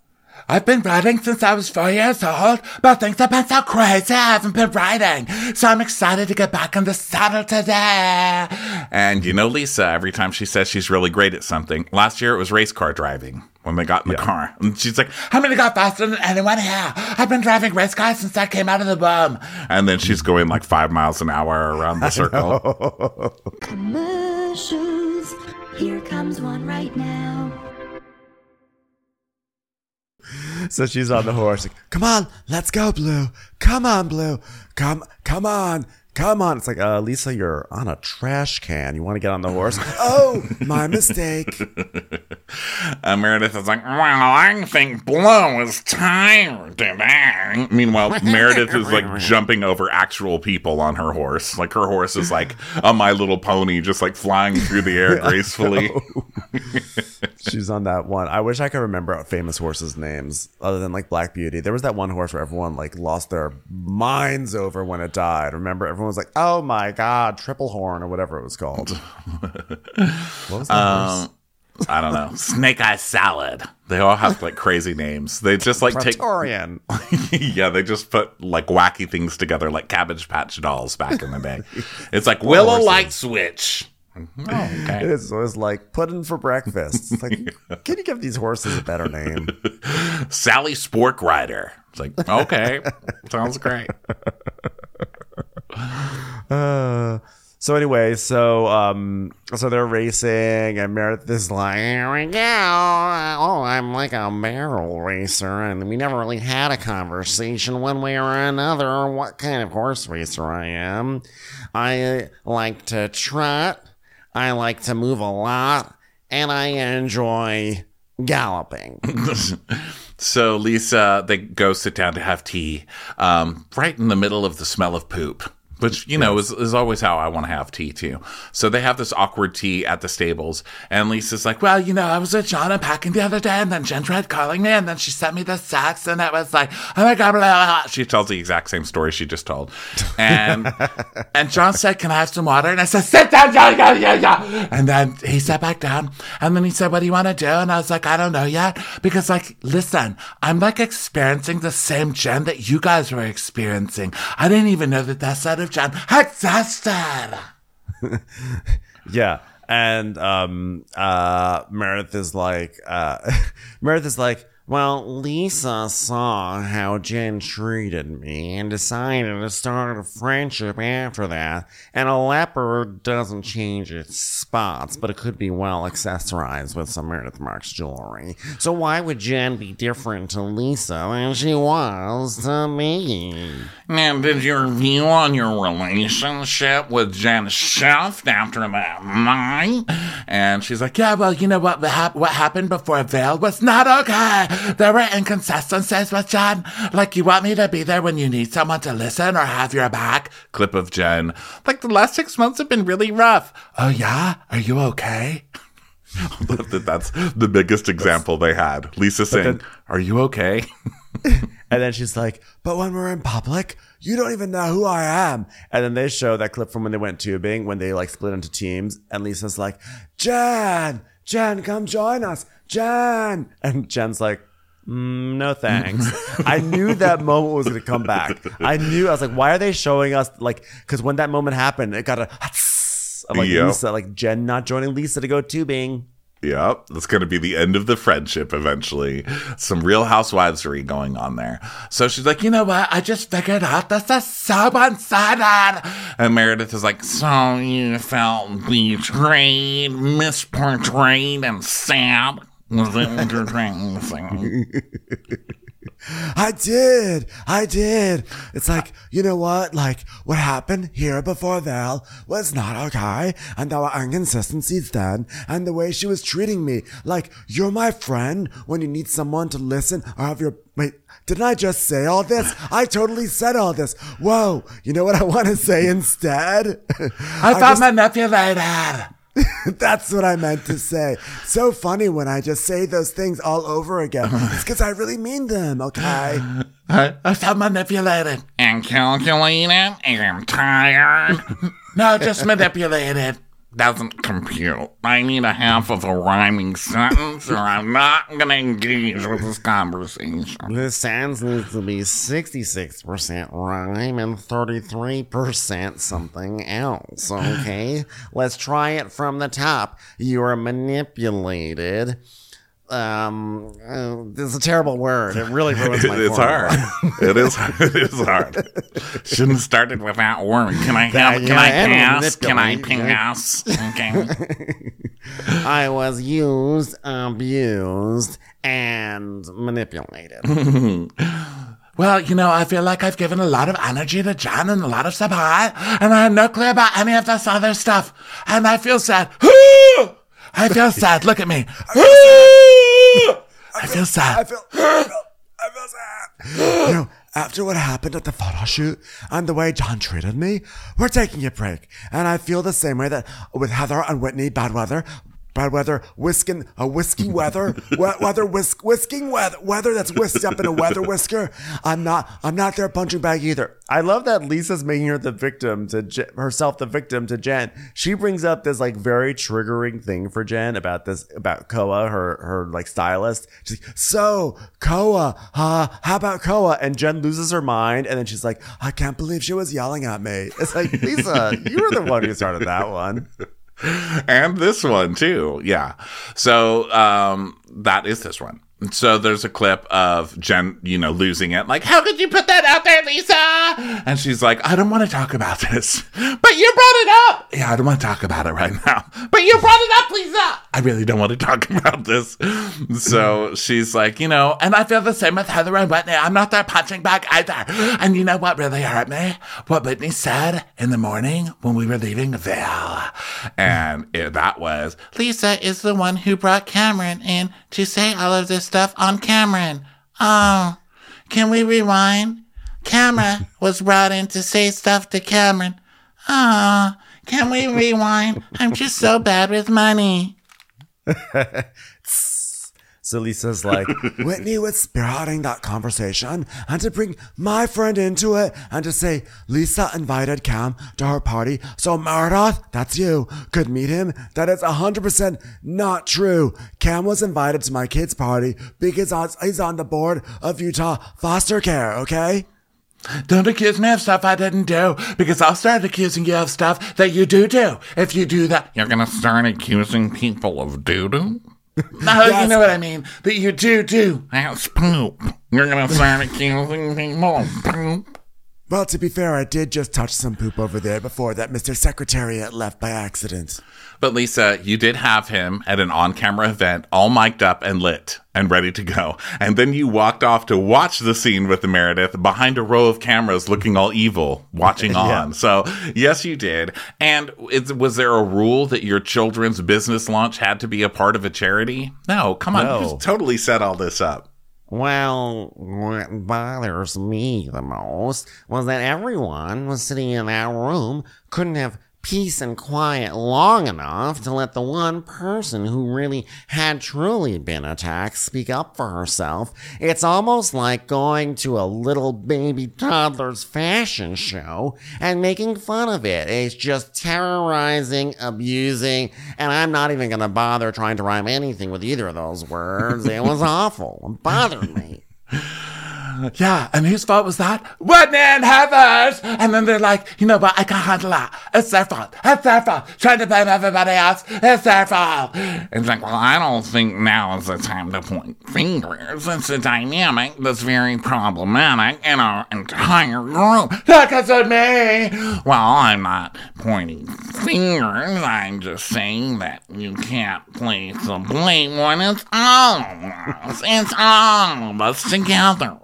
I've been riding since I was four years old, but things have been so crazy I haven't been riding. So I'm excited to get back in the saddle today. And you know Lisa, every time she says she's really great at something, last year it was race car driving when they got in the car. And she's like, I'm gonna go faster than anyone here. I've been driving race cars since I came out of the womb. And then she's going like five miles an hour around the circle. Commercials. Here comes one right now. So she's on the horse. Like, come on, let's go, Blue. Come on, Blue. Come, come on. Come on. It's like, uh, Lisa, you're on a trash can. You want to get on the horse? oh, my mistake. Uh, Meredith is like, well, I think Blue is tired today. Meanwhile, Meredith is like jumping over actual people on her horse. Like her horse is like a My Little Pony, just like flying through the air gracefully. She's on that one. I wish I could remember famous horses' names other than like Black Beauty. There was that one horse where everyone like lost their minds over when it died. Remember, everyone was like, "Oh my god, Triple Horn" or whatever it was called. what was that horse? Um, I don't know. Snake Eye Salad. They all have like crazy names. They just like take. Yeah, they just put like wacky things together, like Cabbage Patch Dolls back in the day. It's like Willow. Light Switch. Oh, It okay. it was like pudding for breakfast. It's like, can you give these horses a better name? Sally Spork Rider. It's like, okay, sounds great. Uh, so anyway, so um, so they're racing, and Meredith is like, "Here we go! Oh, I'm like a barrel racer, and we never really had a conversation one way or another what kind of horse racer I am. I like to trot, I like to move a lot, and I enjoy galloping." So Lisa, they go sit down to have tea, um, right in the middle of the smell of poop. Which, you know, is, is always how I want to have tea too. So they have this awkward tea at the stables. And Lisa's like, well, you know, I was with John unpacking the other day and then Jen tried calling me and then she sent me the sex and it was like, oh my God, blah, blah, blah. She tells the exact same story she just told. And, and John said, can I have some water? And I said, sit down, John. Yeah, yeah, yeah. And then he sat back down and then he said, what do you want to do? And I was like, I don't know yet. Because like, listen, I'm like experiencing the same Jen that you guys were experiencing. I didn't even know that that side of Jen existed. Yeah. And um uh Meredith is like uh Meredith is like, well, Lisa saw how Jen treated me and decided to start a friendship after that. And a leopard doesn't change its spots, but it could be well accessorized with some Meredith Marks jewelry. So why would Jen be different to Lisa than she was to me? Now, did your view on your relationship with Jen shift after that night? And she's like, yeah, well, you know what, what happened before Vail was not okay. There were inconsistencies with Jen. Like, you want me to be there when you need someone to listen or have your back? Clip of Jen. Like, the last six months have been really rough. Oh, yeah? Are you okay? I love that that's the biggest example they had. Lisa saying, Are you okay? And then she's like, but when we're in public, you don't even know who I am. And then they show that clip from when they went tubing, when they like split into teams. And Lisa's like, Jen, Jen, come join us. Jen. And Jen's like, mm, no thanks. I knew that moment was going to come back. I knew, I was like, why are they showing us like, because when that moment happened, it got a, of like Yep. Lisa, like Jen not joining Lisa to go tubing. Yep, that's going to be the end of the friendship eventually. Some real housewivesery going on there. So she's like, you know what? I just figured out this is so one-sided. And Meredith is like, so you felt betrayed, misportrayed, and sad? Was what you're? I did. I did. It's like, you know what? Like, what happened here before Vail was not okay. And there were inconsistencies then. And the way she was treating me. Like, you're my friend when you need someone to listen or have your. Wait, didn't I just say all this? I totally said all this. Whoa. You know what I want to say instead? I felt just- manipulated. That's what I meant to say. So funny when I just say those things all over again. It's because I really mean them, okay? I, I felt manipulated and calculated and tired. no, just manipulated. Doesn't compute. I need a half of a rhyming sentence or I'm not going to engage with this conversation. This sentence needs to be 66% rhyme and 33% something else, okay? Let's try it from the top. You are manipulated. Um, uh, is a terrible word. It really ruins my it's formula. hard. it is. It is hard. Shouldn't have started with that word. Can I have? Yeah, Can I and pass? Can I pass? Okay. I was used, abused, and manipulated. Well, you know, I feel like I've given a lot of energy to Jen and a lot of support, and I had no clue about any of this other stuff. And I feel sad. I feel sad. Look at me. I feel sad. I feel, I feel, I feel sad. you know, after what happened at the photo shoot and the way John treated me, we're taking a break. And I feel the same way that with Heather and Whitney, bad weather. Bad weather, whisking, a whiskey weather, we- weather, whisk, whisking weather, weather that's whisked up in a weather whisker. I'm not, I'm not their punching bag either. I love that Lisa's making her the victim to Je- herself, the victim to Jen. She brings up this like very triggering thing for Jen about this, about Koa, her, her like stylist. She's like, so Koa, uh, how about Koa? And Jen loses her mind. And then she's like, I can't believe she was yelling at me. It's like, Lisa, you were the one who started that one. and this one too. Yeah. So um, that is this one. So there's a clip of Jen, you know, losing it. Like, how could you put that out there, Lisa? And she's like, I don't want to talk about this, but you brought it up. Yeah, I don't want to talk about it right now, but you brought it up, Lisa. I really don't want to talk about this. So she's like, you know, and I feel the same with Heather and Whitney. I'm not their punching bag either. And you know what really hurt me? What Whitney said in the morning when we were leaving Vail. And it, that was, Lisa is the one who brought Cameron in to say all of this stuff on Cameron. Oh, can we rewind? Camera was brought in to say stuff to Cameron. Oh, can we rewind? I'm just so bad with money. So Lisa's like, Whitney was spearheading that conversation and to bring my friend into it and to say Lisa invited Cam to her party so Meredith, that's you, could meet him. That is 100% not true. Cam was invited to my kid's party because he's on the board of Utah foster care, okay? Don't accuse me of stuff I didn't do, because I'll start accusing you of stuff that you do do. If you do that, you're gonna start accusing people of doo doo. No, you know what I mean. But you do do. That's poop. You're gonna start accusing people of poop. Well, to be fair, I did just touch some poop over there before that Mr. Secretariat left by accident. But Lisa, you did have him at an on-camera event, all mic'd up and lit and ready to go. And then you walked off to watch the scene with the Meredith behind a row of cameras looking all evil, watching on. So yes, you did. And is, was there a rule that your children's business launch had to be a part of a charity? No, come on. No. You totally set all this up. Well, what bothers me the most was that everyone was sitting in that room couldn't have peace and quiet long enough to let the one person who really had truly been attacked speak up for herself. It's almost like going to a little baby toddler's fashion show and making fun of it. It's just terrorizing, abusing, and I'm not even going to bother trying to rhyme anything with either of those words. It was awful. It bothered me. Yeah, and whose fault was that? And Heather's! And then they're like, you know what, I can't handle that. It's their fault. It's their fault. Trying to blame everybody else. It's their fault. It's like, well, I don't think now is the time to point fingers. It's a dynamic that's very problematic in our entire group. Not because of me! Well, I'm not pointing fingers. I'm just saying that you can't place the blame when it's all of us. It's all of us together.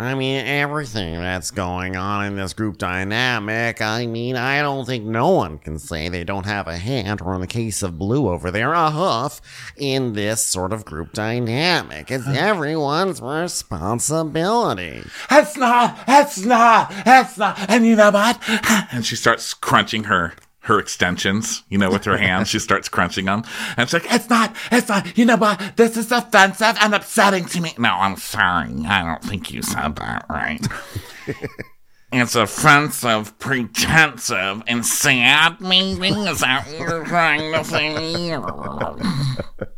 I mean, everything that's going on in this group dynamic. I mean, I don't think no one can say they don't have a hand, or in the case of Blue over there, a hoof in this sort of group dynamic. It's everyone's responsibility. It's not, it's not, it's not. And you know what? And she starts crunching her her extensions, you know, with her hands. She starts crunching them. And she's like, it's not, it's not, you know what? This is offensive and upsetting to me. No, I'm sorry. I don't think you said that right. it's offensive, pretensive, and sad, maybe? Is that what you're trying to say?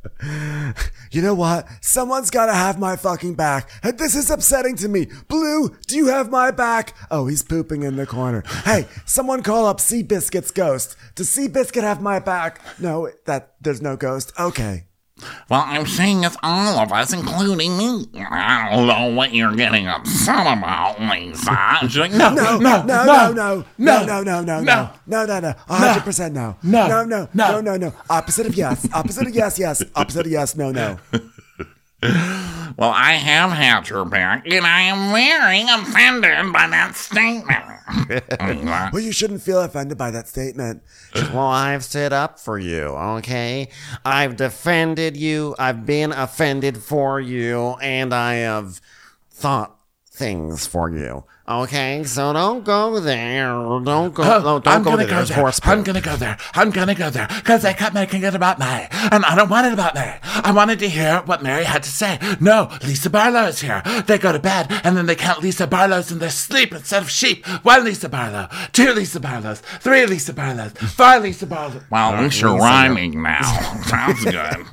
You know what? Someone's gotta have my fucking back. And this is upsetting to me. Blue, do you have my back? Oh, he's pooping in the corner. Hey, someone call up Seabiscuit's ghost. Does Seabiscuit have my back? No, that there's no ghost. Okay. Well, I'm saying it's all of us, including me. I don't know what you're getting upset about, Lisa. She's like, no, No, no, no, no, no, no, no, no, no, no, no, no, no, no, a hundred percent no, No. no, no, No. no, no, no. Opposite of yes, opposite of yes, yes, opposite of yes, no, no. Well, I have had your back, and I am very offended by that statement. Well, you shouldn't feel offended by that statement. Well, I've stood up for you, okay? I've defended you. I've been offended for you, and I have thought things for you. Okay, so don't go there. Don't go. Oh, no, don't I'm go gonna there. go There's there. horse I'm gonna go there. I'm gonna go there because they kept making it about Mary, and I don't want it about Mary. I wanted to hear what Mary had to say. No, Lisa Barlow is here. They go to bed, and then they count Lisa Barlows in their sleep instead of sheep. One Lisa Barlow, two Lisa Barlows, three Lisa Barlows, five Lisa Barlows. Well, at least you're rhyming now. Sounds good.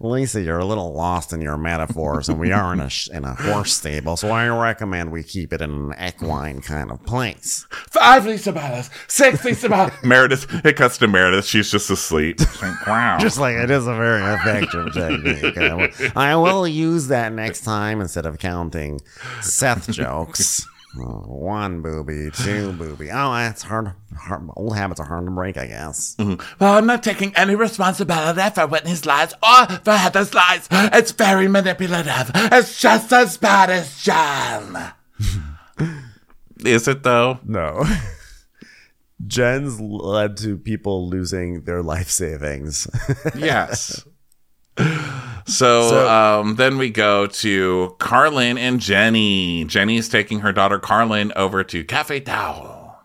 Lisa, you're a little lost in your metaphors, and we are in a sh- in a horse stable, so I recommend we keep it in an equine kind of place. Five Lisa Barlows, six Lisa Barlows. Meredith, it cuts to Meredith. She's just asleep. Like, wow. Just like it is a very effective technique. I will, I will use that next time instead of counting Seth jokes. One booby, two booby. Oh, that's hard, hard. Old habits are hard to break, I guess. Mm-hmm. Well, I'm not taking any responsibility for Whitney's lies or for Heather's lies. It's very manipulative. It's just as bad as John. Is it though? No. Jen's led to people losing their life savings. Yes. So, So- um, then we go to Carlin and Jenny. Jenny's taking her daughter Carlin over to Cafe Tao.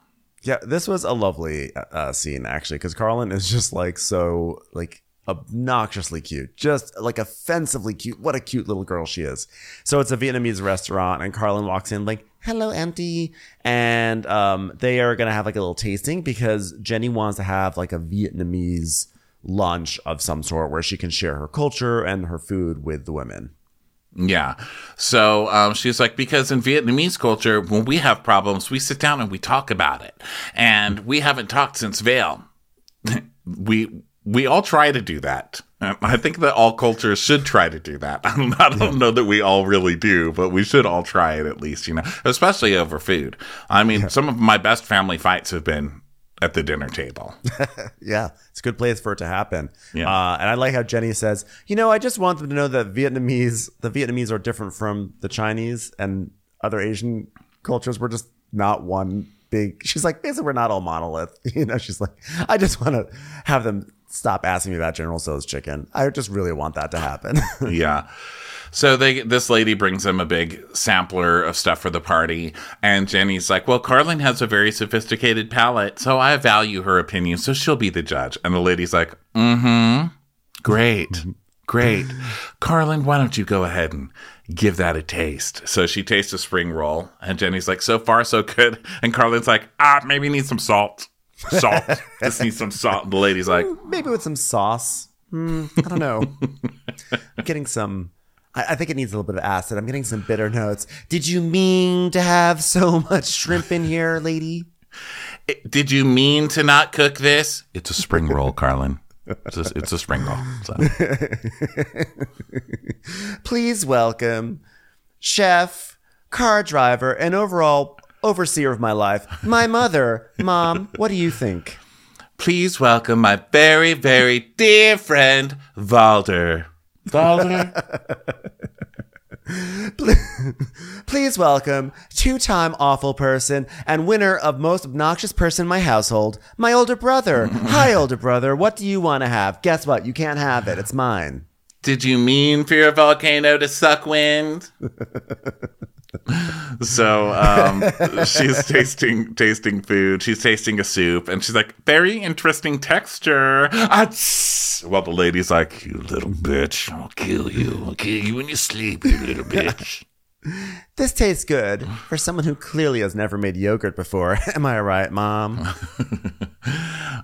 Yeah, this was a lovely uh, scene actually, because Carlin is just like so like obnoxiously cute, just like offensively cute. What a cute little girl she is. So it's a Vietnamese restaurant, and Carlin walks in like, "Hello, empty," and um, they are gonna have like a little tasting because Jenny wants to have like a Vietnamese lunch of some sort where she can share her culture and her food with the women. Yeah. So um, she's like, because in Vietnamese culture, when we have problems, we sit down and we talk about it. And we haven't talked since Vail. we we all try to do that. Um, I think that all cultures should try to do that. I don't know that we all really do, but we should all try it at least, you know, especially over food. I mean, some of my best family fights have been at the dinner table. Yeah, it's a good place for it to happen. Yeah. Uh, and I like how Jenny says, you know, I just want them to know that Vietnamese, the Vietnamese are different from the Chinese and other Asian cultures. We're just not one big. She's like, basically, we're not all monolith. You know, she's like, I just want to have them stop asking me about General Tso's chicken. I just really want that to happen. yeah. So they this lady brings them a big sampler of stuff for the party, and Jenny's like, "Well, Carlin has a very sophisticated palate, so I value her opinion, so she'll be the judge." And the lady's like, "Mm-hmm, great, great, Carlin, why don't you go ahead and give that a taste?" So she tastes a spring roll, and Jenny's like, "So far, so good," and Carlin's like, "Ah, maybe need some salt, salt, just need some salt." And the lady's like, Maybe with some sauce. Hmm, I don't know. I'm getting some. I, I think it needs a little bit of acid. I'm getting some bitter notes. Did you mean to have so much shrimp in here, lady? Did you mean to not cook this? It's a spring roll, Carlin. It's a, it's a spring roll. So. Please welcome chef, car driver, and overall overseer of my life, my mother. Mom, what do you think? Please welcome my very, very dear friend, Valder. Valder? Please welcome two-time awful person and winner of most obnoxious person in my household, my older brother. Hi, older brother. What do you want to have? Guess what? You can't have it. It's mine. Did you mean for your volcano to suck wind? so um, she's tasting tasting food. She's tasting a soup, and she's like, "Very interesting texture." Well, the lady's like, "You little bitch! I'll kill you! I'll kill you when you sleep, you little bitch." This tastes good for someone who clearly has never made yogurt before. Am I right, mom?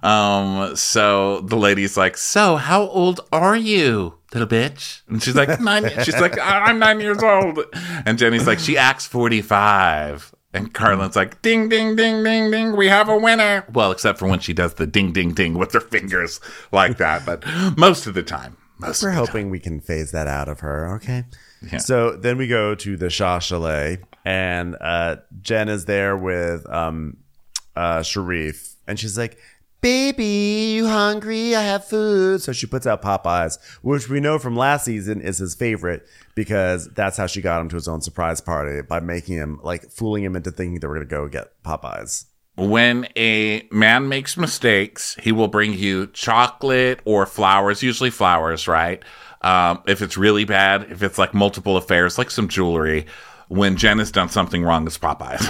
Um, so the lady's like, "So, how old are you, little bitch?" And she's like, nine. She's like, "I- "I'm nine years old." And Jenny's like, "She acts 45." And Carlin's like, "Ding, ding, ding, ding, ding. We have a winner." Well, except for when she does the ding, ding, ding with her fingers like that. But most of the time, most We're of the hoping we can phase that out of her. Okay. Yeah. So then we go to the Shah Chalet, and uh, Jen is there with um, uh, Sharrieff, and she's like, "Baby, you hungry? I have food." So she puts out Popeyes, which we know from last season is his favorite because that's how she got him to his own surprise party by making him like fooling him into thinking they were going to go get Popeyes. When a man makes mistakes, he will bring you chocolate or flowers, usually flowers, right? Um, if it's really bad, if it's like multiple affairs, like some jewelry. When Jen has done something wrong, it's Popeyes.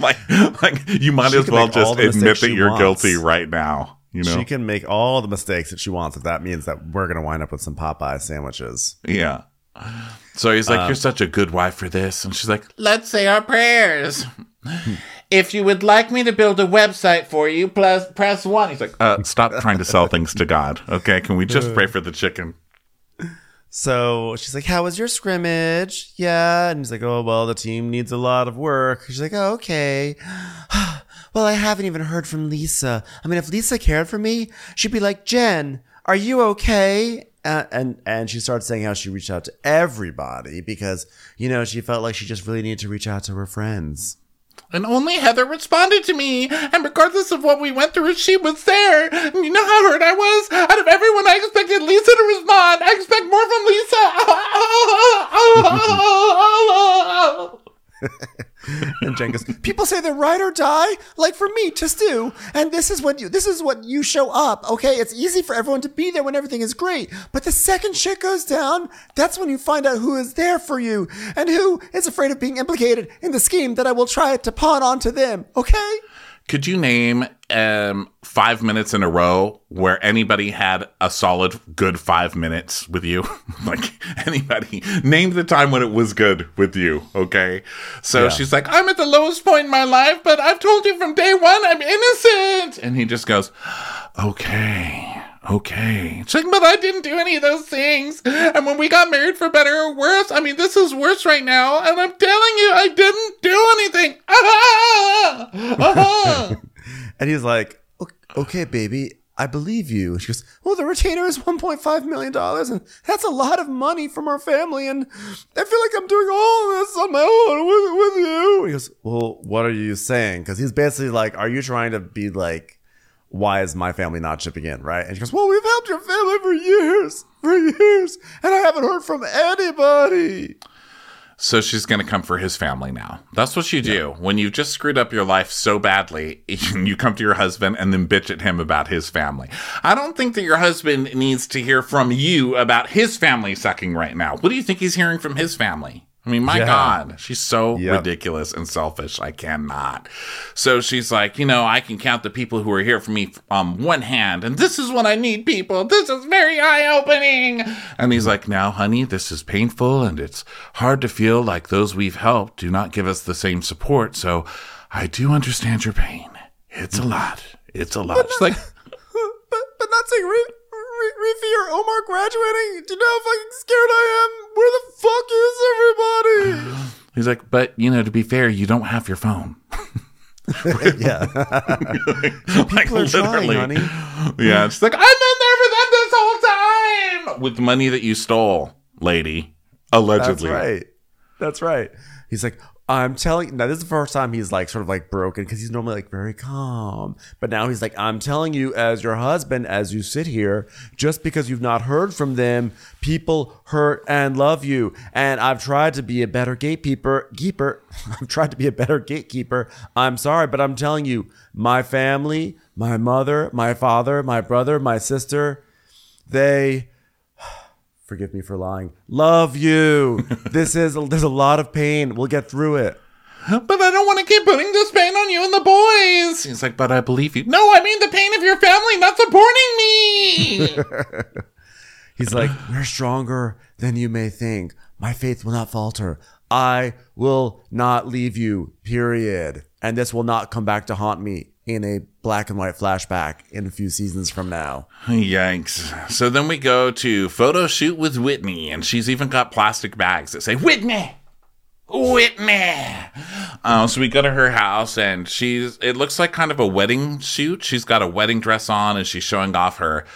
like, like you might She as well just admit that you're wants. guilty right now. You know? She can make all the mistakes that she wants if that means that we're going to wind up with some Popeye sandwiches. Yeah. So he's like, You're such a good wife for this. And she's like, Let's say our prayers. if you would like me to build a website for you, plus press one. He's like, uh, Stop trying to sell things to God. Okay. Can we just pray for the chicken? So she's like, How was your scrimmage? Yeah. And he's like, Oh, well, the team needs a lot of work. She's like, Oh, okay. well, I haven't even heard from Lisa. I mean, if Lisa cared for me, she'd be like, Jen, are you okay? Uh, and and she started saying how she reached out to everybody because you know she felt like she just really needed to reach out to her friends. And only Heather responded to me. And regardless of what we went through, she was there. And you know how hurt I was? Out of everyone, I expected Lisa to respond. I expect more from Lisa. And Jen goes, "People say they're ride or die, like for me just do. and this is what you this is what you show up. Okay, it's easy for everyone to be there when everything is great, but the second shit goes down, that's when you find out who is there for you and who is afraid of being implicated in the scheme that I will try to pawn onto them. Okay." Could you name um, five minutes in a row where anybody had a solid good five minutes with you? like anybody, name the time when it was good with you. Okay. So Yeah. she's like, I'm at the lowest point in my life, but I've told you from day one I'm innocent. And he just goes, Okay. Okay. She's like, but I didn't do any of those things. And when we got married for better or worse, I mean, this is worse right now. And I'm telling you, I didn't do anything. Ah! Ah! And he's like, "Okay, baby." I believe you. She goes, Well, the retainer is $1.5 million, and that's a lot of money from our family. And I feel like I'm doing all this on my own with, with you. He goes, Well, what are you saying? Because he's basically like, Are you trying to be like, why is my family not chipping in? Right. And she goes, Well, we've helped your family for years, for years, and I haven't heard from anybody. So she's going to come for his family now. That's what you do. When you've just screwed up your life so badly, you come to your husband and then bitch at him about his family. I don't think that your husband needs to hear from you about his family sucking right now. What do you think he's hearing from his family? I mean, my Yeah. God, she's so Yep. ridiculous and selfish. I cannot. So she's like, you know, I can count the people who are here for me on one hand, and this is when I need people. This is very eye opening. And he's like, now, honey, this is painful, and it's hard to feel like those we've helped do not give us the same support. So I do understand your pain. It's a lot. It's a lot. She's like, but but not saying Reefy or Omar graduating. Do you know how fucking scared I am? Where the fuck is everybody? he's like, but you know, to be fair, you don't have your phone. yeah, like people are trying, honey. Yeah, it's like I've been there for them this whole time with money that you stole, lady. That's Allegedly. right. That's right. He's like, I'm telling now this is the first time he's like sort of like broken because he's normally like very calm. But now he's like, I'm telling you as your husband, as you sit here, just because you've not heard from them, people hurt and love you. And I've tried to be a better gatekeeper keeper. I've tried to be a better gatekeeper. I'm sorry, but I'm telling you, my family, my mother, my father, my brother, my sister, they forgive me for lying. Love you. this is there's a lot of pain. We'll get through it. But I don't want to keep putting this pain on you and the boys. He's like, but I believe you. No, I mean the pain of your family not supporting me. He's like, We're stronger than you may think. My faith will not falter. I will not leave you, period. And this will not come back to haunt me in a black and white flashback in a few seasons from now. Yikes. So then we go to photo shoot with Whitney, and she's even got plastic bags that say, Whitney! Whitney! Uh, so we go to her house, and she's, it looks like kind of a wedding shoot. She's got a wedding dress on, and she's showing off her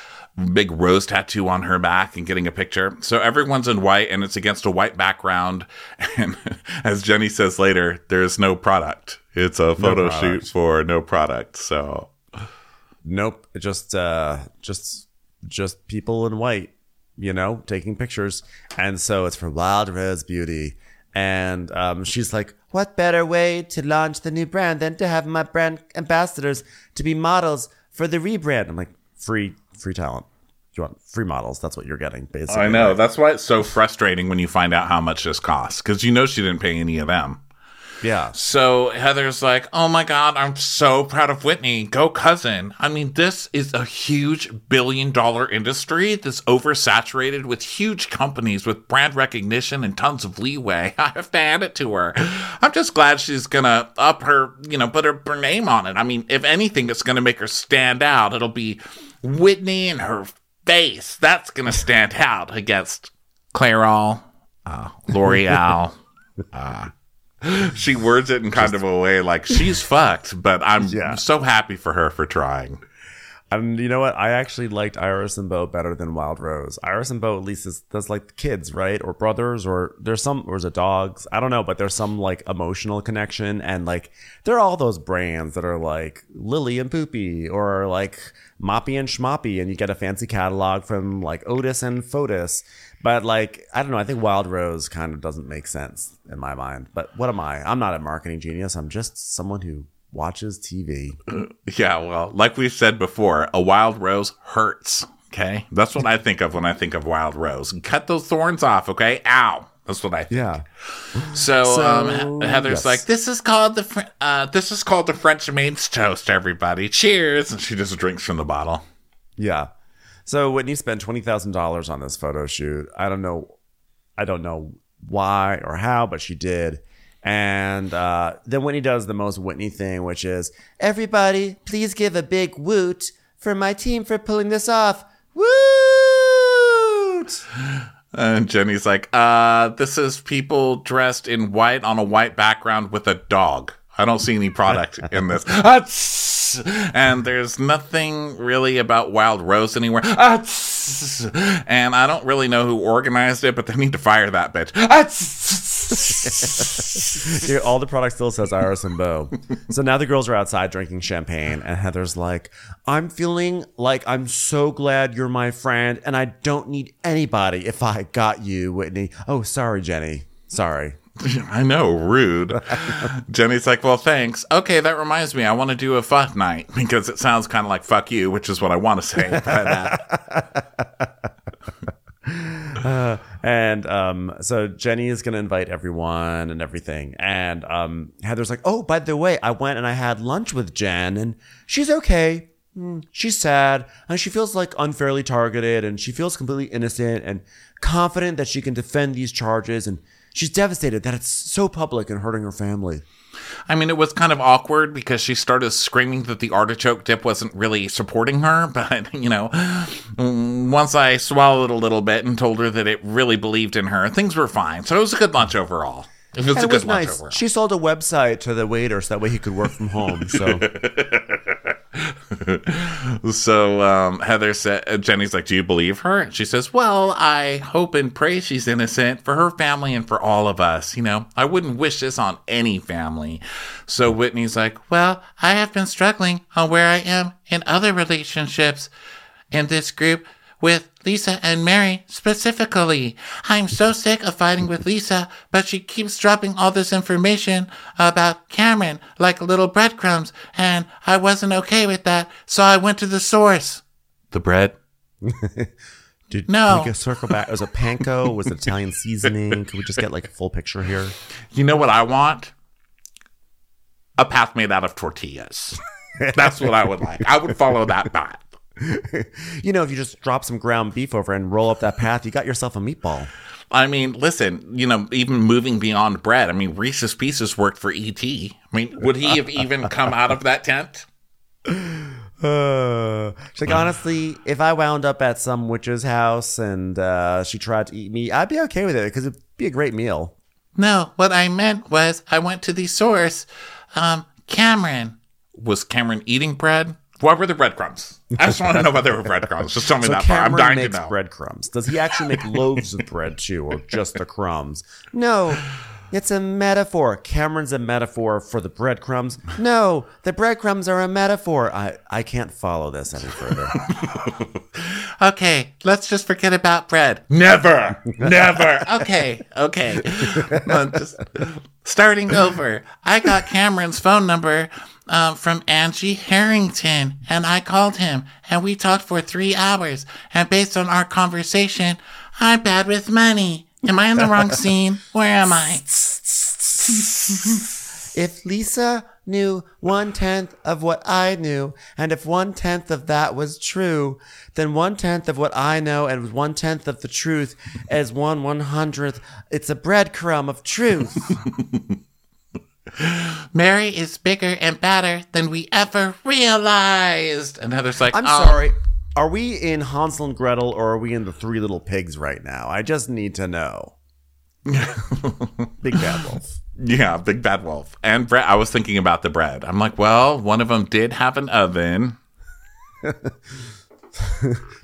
big rose tattoo on her back and getting a picture. So everyone's in white, and it's against a white background. And as Jenny says later, there's no product. It's a photo product. shoot for no product. So Nope. Just uh just just people in white, you know, taking pictures. And so it's for Wild Rose Beauty. And um, she's like, What better way to launch the new brand than to have my brand ambassadors to be models for the rebrand? I'm like, free free talent. You want free models, that's what you're getting, basically. I know. That's why it's so frustrating when you find out how much this costs because you know she didn't pay any of them. Yeah. So Heather's like, oh my God, I'm so proud of Whitney. Go cousin. I mean, this is a huge billion dollar industry that's oversaturated with huge companies with brand recognition and tons of leeway. I have to hand it to her. I'm just glad she's going to up her, you know, put her, her name on it. I mean, if anything, it's going to make her stand out. It'll be Whitney and her face. That's going to stand out against Clairol, uh, L'Oreal. she words it in kind of a way like she's fucked, but I'm Yeah. so happy for her for trying. And you know what? I actually liked Iris and Bo better than Wild Rose. Iris and Bo at least is that's like kids, right? Or brothers, or there's some or is it dogs? I don't know, but there's some like emotional connection and like there are all those brands that are like Lily and Poopy or like Moppy and Schmoppy, and you get a fancy catalog from like Otis and Fotis. But like I don't know, I think Wild Rose kind of doesn't make sense in my mind. But what am I? I'm not a marketing genius. I'm just someone who watches TV. Yeah, well, like we've said before, a wild rose hurts. Okay, that's what I think of when I think of wild rose. Cut those thorns off. Okay, ow. That's what I think. Yeah. So, So, um, Heather's yes. like, "This is called the Fr- uh, this is called the French maid's toast. Everybody, cheers!" And she just drinks from the bottle. Yeah. So Whitney spent twenty thousand dollars on this photo shoot. I don't know, I don't know why or how, but she did. And uh, then Whitney does the most Whitney thing, which is everybody, please give a big woot for my team for pulling this off. Woot! And Jenny's like, uh, this is people dressed in white on a white background with a dog. I don't see any product in this. And there's nothing really about Wild Rose anywhere. And I don't really know who organized it, but they need to fire that bitch. Yeah, all the product still says Iris and Bo. so now the girls are outside drinking champagne, and Heather's like, I'm feeling like I'm so glad you're my friend, and I don't need anybody if I got you, Whitney. Oh, sorry, Jenny. Sorry. I know, rude. Jenny's like, well, thanks. Okay, that reminds me. I want to do a pho night because it sounds kind of like fuck you, which is what I want to say. But, uh, And um, so Jenny is going to invite everyone and everything. And um, Heather's like, oh, by the way, I went and I had lunch with Jen, and she's okay. Mm, She's sad, and she feels like unfairly targeted, and she feels completely innocent and confident that she can defend these charges. And she's devastated that it's so public and hurting her family. I mean, it was kind of awkward because she started screaming that the artichoke dip wasn't really supporting her. But, you know, once I swallowed a little bit and told her that it really believed in her, things were fine. So it was a good lunch overall. It was it good was lunch nice. overall. She sold a website to the waiter so that way he could work from home. So so um, Heather said, Jenny's like, "Do you believe her?" And she says, "Well, I hope and pray she's innocent for her family and for all of us. You know, I wouldn't wish this on any family." So Whitney's like, "Well, I have been struggling on where I am in other relationships in this group." With Lisa and Mary specifically. I'm so sick of fighting with Lisa, but she keeps dropping all this information about Cameron like little breadcrumbs, and I wasn't okay with that, so I went to the source. The bread? Did No. we could circle back? Was it panko? Was it Italian seasoning? Could we just get like a full picture here? You know what I want? A path made out of tortillas. That's what I would like. I would follow that path. You know, if you just drop some ground beef over and roll up that path, you got yourself a meatball. I mean, listen, you know, even moving beyond bread, I mean, Reese's Pieces worked for E.T. I mean, would he have even come out of that tent? Uh, she's like, honestly, if I wound up at some witch's house and uh, she tried to eat me, I'd be okay with it because it'd be a great meal. No, what I meant was I went to the source. Um, Cameron. Was Cameron eating bread? What were the breadcrumbs? I just want to know what they were breadcrumbs. Just tell me So that part. I'm Cameron dying makes to know. breadcrumbs. Does he actually make loaves of bread too, or just the crumbs? No, it's a metaphor. Cameron's a metaphor for the breadcrumbs. No, the breadcrumbs are a metaphor. I, I can't follow this any further. Okay, let's just forget about bread. Never, never. Okay, okay. Just starting over. I got Cameron's phone number um, from Angie Harrington, and I called him, and we talked for three hours. And based on our conversation, I'm bad with money. Am I in the wrong scene? Where am I? if Lisa knew one tenth of what I knew, and if one tenth of that was true, then one tenth of what I know and one tenth of the truth is one one hundredth. It's a breadcrumb of truth. Mary is bigger and badder than we ever realized. And Heather's like, I'm "Oh, sorry. Are we in Hansel and Gretel or are we in the Three Little Pigs right now? I just need to know. Big Bad Wolf. Yeah, big bad wolf. And bread. I was thinking about the bread. I'm like, well, one of them did have an oven. just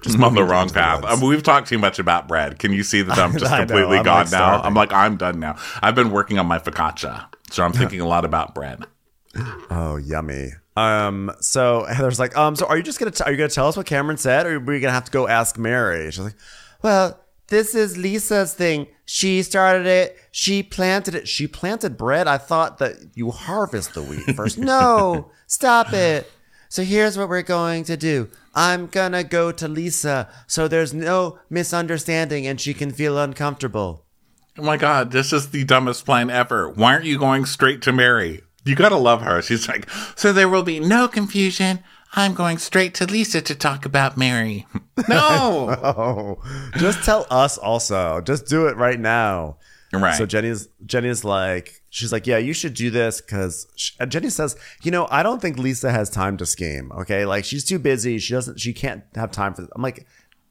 I'm on the wrong path. I mean, we've talked too much about bread. Can you see that I'm just I know, completely I'm, gone like, now? starving. I'm like, I'm done now. I've been working on my focaccia, so I'm thinking a lot about bread. Oh, yummy. Um, so Heather's like, um, so are you just gonna t- are you gonna tell us what Cameron said, or are we gonna have to go ask Mary? She's like, well, this is Lisa's thing. She started it. She planted it. She planted bread. I thought that you harvest the wheat first. no, stop it. So here's what we're going to do. I'm gonna go to Lisa so there's no misunderstanding and she can feel uncomfortable. Oh my god, this is the dumbest plan ever. Why aren't you going straight to Mary? You gotta love her. She's like, so there will be no confusion. I'm going straight to Lisa to talk about Mary. No. Just tell us also. Just do it right now. Right. So Jenny's Jenny's like, she's like, yeah, you should do this because Jenny says, you know, I don't think Lisa has time to scheme. Okay, like she's too busy. She doesn't. She can't have time for. This. I'm like,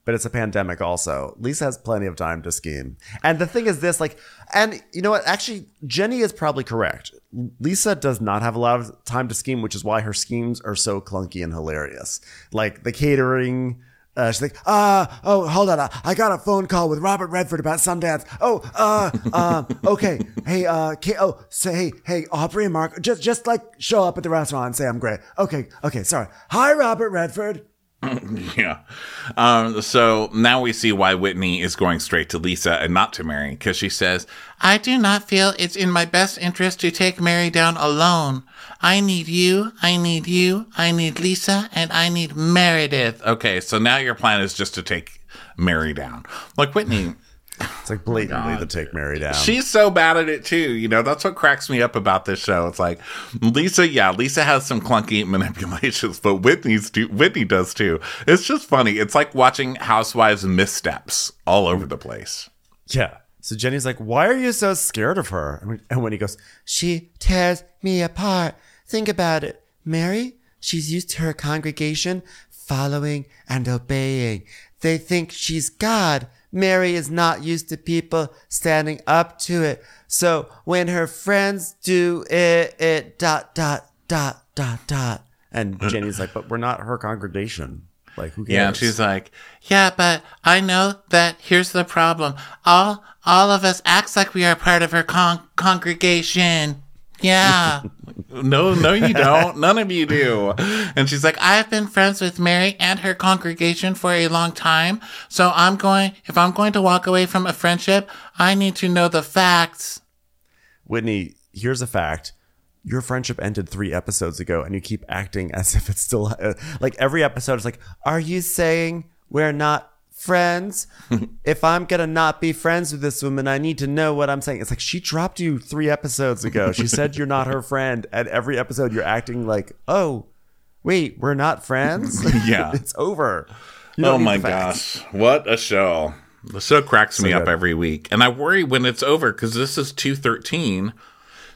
but it's a pandemic. Also, Lisa has plenty of time to scheme. And the thing is, this like, and you know what? Actually, Jenny is probably correct. Lisa does not have a lot of time to scheme, which is why her schemes are so clunky and hilarious. Like the catering. Uh, she's like, ah, oh, hold on. I, I got a phone call with Robert Redford about Sundance. Oh, uh, uh, okay. Hey, uh, Ka- oh, say, hey, hey, Aubrey and Mark, just, just like show up at the restaurant and say I'm great. Okay, okay, sorry. Hi, Robert Redford. yeah. Um, so now we see why Whitney is going straight to Lisa and not to Mary because she says, I do not feel it's in my best interest to take Mary down alone. I need you, I need you, I need Lisa, and I need Meredith. Okay, so now your plan is just to take Mary down. Like Whitney. It's like blatantly oh to take Mary down. She's so bad at it too. You know, that's what cracks me up about this show. It's like Lisa, yeah, Lisa has some clunky manipulations, but Whitney's too, Whitney does too. It's just funny. It's like watching housewives missteps all over the place. Yeah. So Jenny's like, why are you so scared of her? And when he goes, she tears me apart. Think about it. Mary, she's used to her congregation following and obeying. They think she's God. Mary is not used to people standing up to it. So when her friends do it, it dot, dot, dot, dot, dot. And Jenny's like, but we're not her congregation. Like, who cares? Yeah, and she's like, "Yeah, but I know that here's the problem. All all of us acts like we are part of her con- congregation." Yeah. no, no, you don't. None of you do. And she's like, I've been friends with Mary and her congregation for a long time. So I'm going, if I'm going to walk away from a friendship, I need to know the facts. Whitney, here's a fact. Your friendship ended three episodes ago, and you keep acting as if it's still uh, like every episode is like, Are you saying we're not friends? if I'm gonna not be friends with this woman, I need to know what I'm saying. It's like she dropped you three episodes ago. She said you're not her friend, and every episode you're acting like, Oh, wait, we're not friends? Yeah. it's over. You Oh my gosh. What a show. The show cracks me So up every week. And I worry when it's over because this is 213.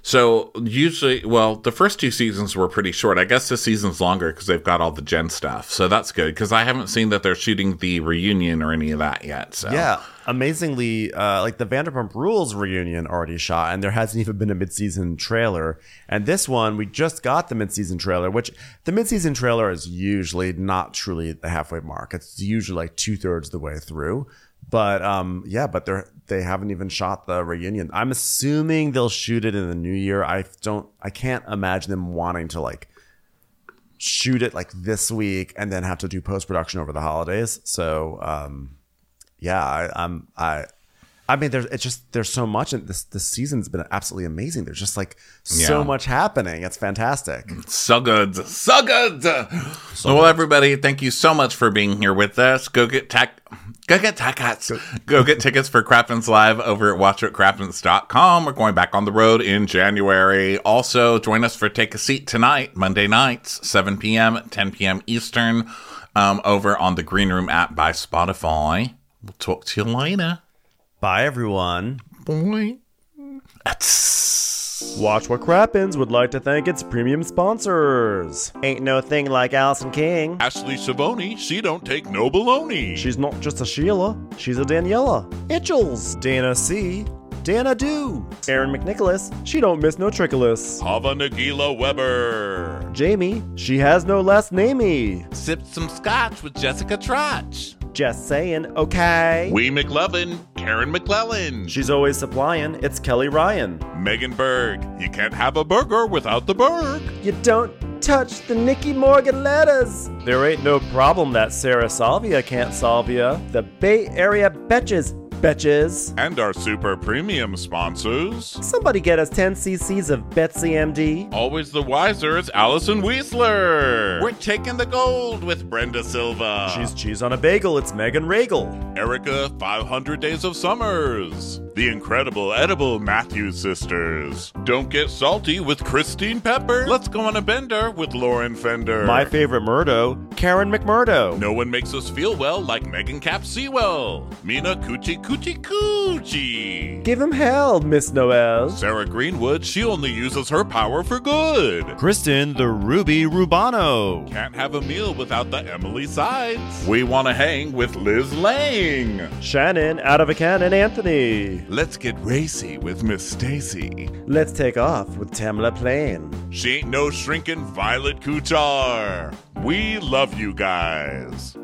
So usually, well, the first two seasons were pretty short. I guess this season's longer because they've got all the Jen stuff. So that's good because I haven't seen that they're shooting the reunion or any of that yet. So Yeah, amazingly, uh, like the Vanderpump Rules reunion already shot, and there hasn't even been a mid-season trailer. And this one, we just got the mid-season trailer, which the mid-season trailer is usually not truly the halfway mark. It's usually like two thirds the way through. But um, yeah, but they're they haven't even shot the reunion. I'm assuming they'll shoot it in the new year. I don't, I can't imagine them wanting to like shoot it like this week and then have to do post production over the holidays. So um, yeah, I, I'm I. I mean, there's it's just there's so much, and this this season's been absolutely amazing. There's just like so Yeah. much happening. It's fantastic. So good. So good. So well, everybody, thank you so much for being here with us. Go get tech. Go get tickets. Go get tickets for Crappens Live over at watchwhatcrappens.com. We're going back on the road in January. Also, join us for Take a Seat tonight, Monday nights, 7 p.m., 10 p.m. Eastern, um, over on the Green Room app by Spotify. We'll talk to you later. Bye, everyone. Boy. Watch What Crappens would like to thank its premium sponsors. Ain't no thing like Allison King. Ashley Savoni, she don't take no baloney. She's not just a Sheila, she's a Daniela. Itchels. Dana C. Dana Do. Aaron McNicholas. She don't miss no trickolas. Hava Nagila Weber. Jamie. She has no last namey. Sipped some scotch with Jessica Trotch. Just saying, okay. We McLevin, Karen McClellan. She's always supplying. It's Kelly Ryan. Megan Berg. You can't have a burger without the Berg. You don't touch the Nicky Morgan letters. There ain't no problem that Sarah Salvia can't solve ya. The Bay Area betches, betches. And our super premium sponsors. Somebody get us 10 cc's of Betsy MD. Always the wiser it's Allison Weisler. We're taking the gold with Brenda Silva. She's cheese on a bagel. It's Megan Regal. Erica 500 Days of Summers. The incredible edible Matthews sisters. Don't get salty with Christine Pepper. Let's go on a bender with Lauren Fender. My favorite Murdo, Karen McMurdo. No one makes us feel well like Megan Cap Sewell. Mina Coochie Coochie Coochie. Give him hell, Miss Noel. Sarah Greenwood, she only uses her power for good. Kristen, the Ruby Rubano. Can't have a meal without the Emily sides. We want to hang with Liz Lang. Shannon, out of a cannon, Anthony. Let's get racy with Miss Stacy. Let's take off with Tamla Plain. She ain't no shrinking Violet Kuchar. We love you guys.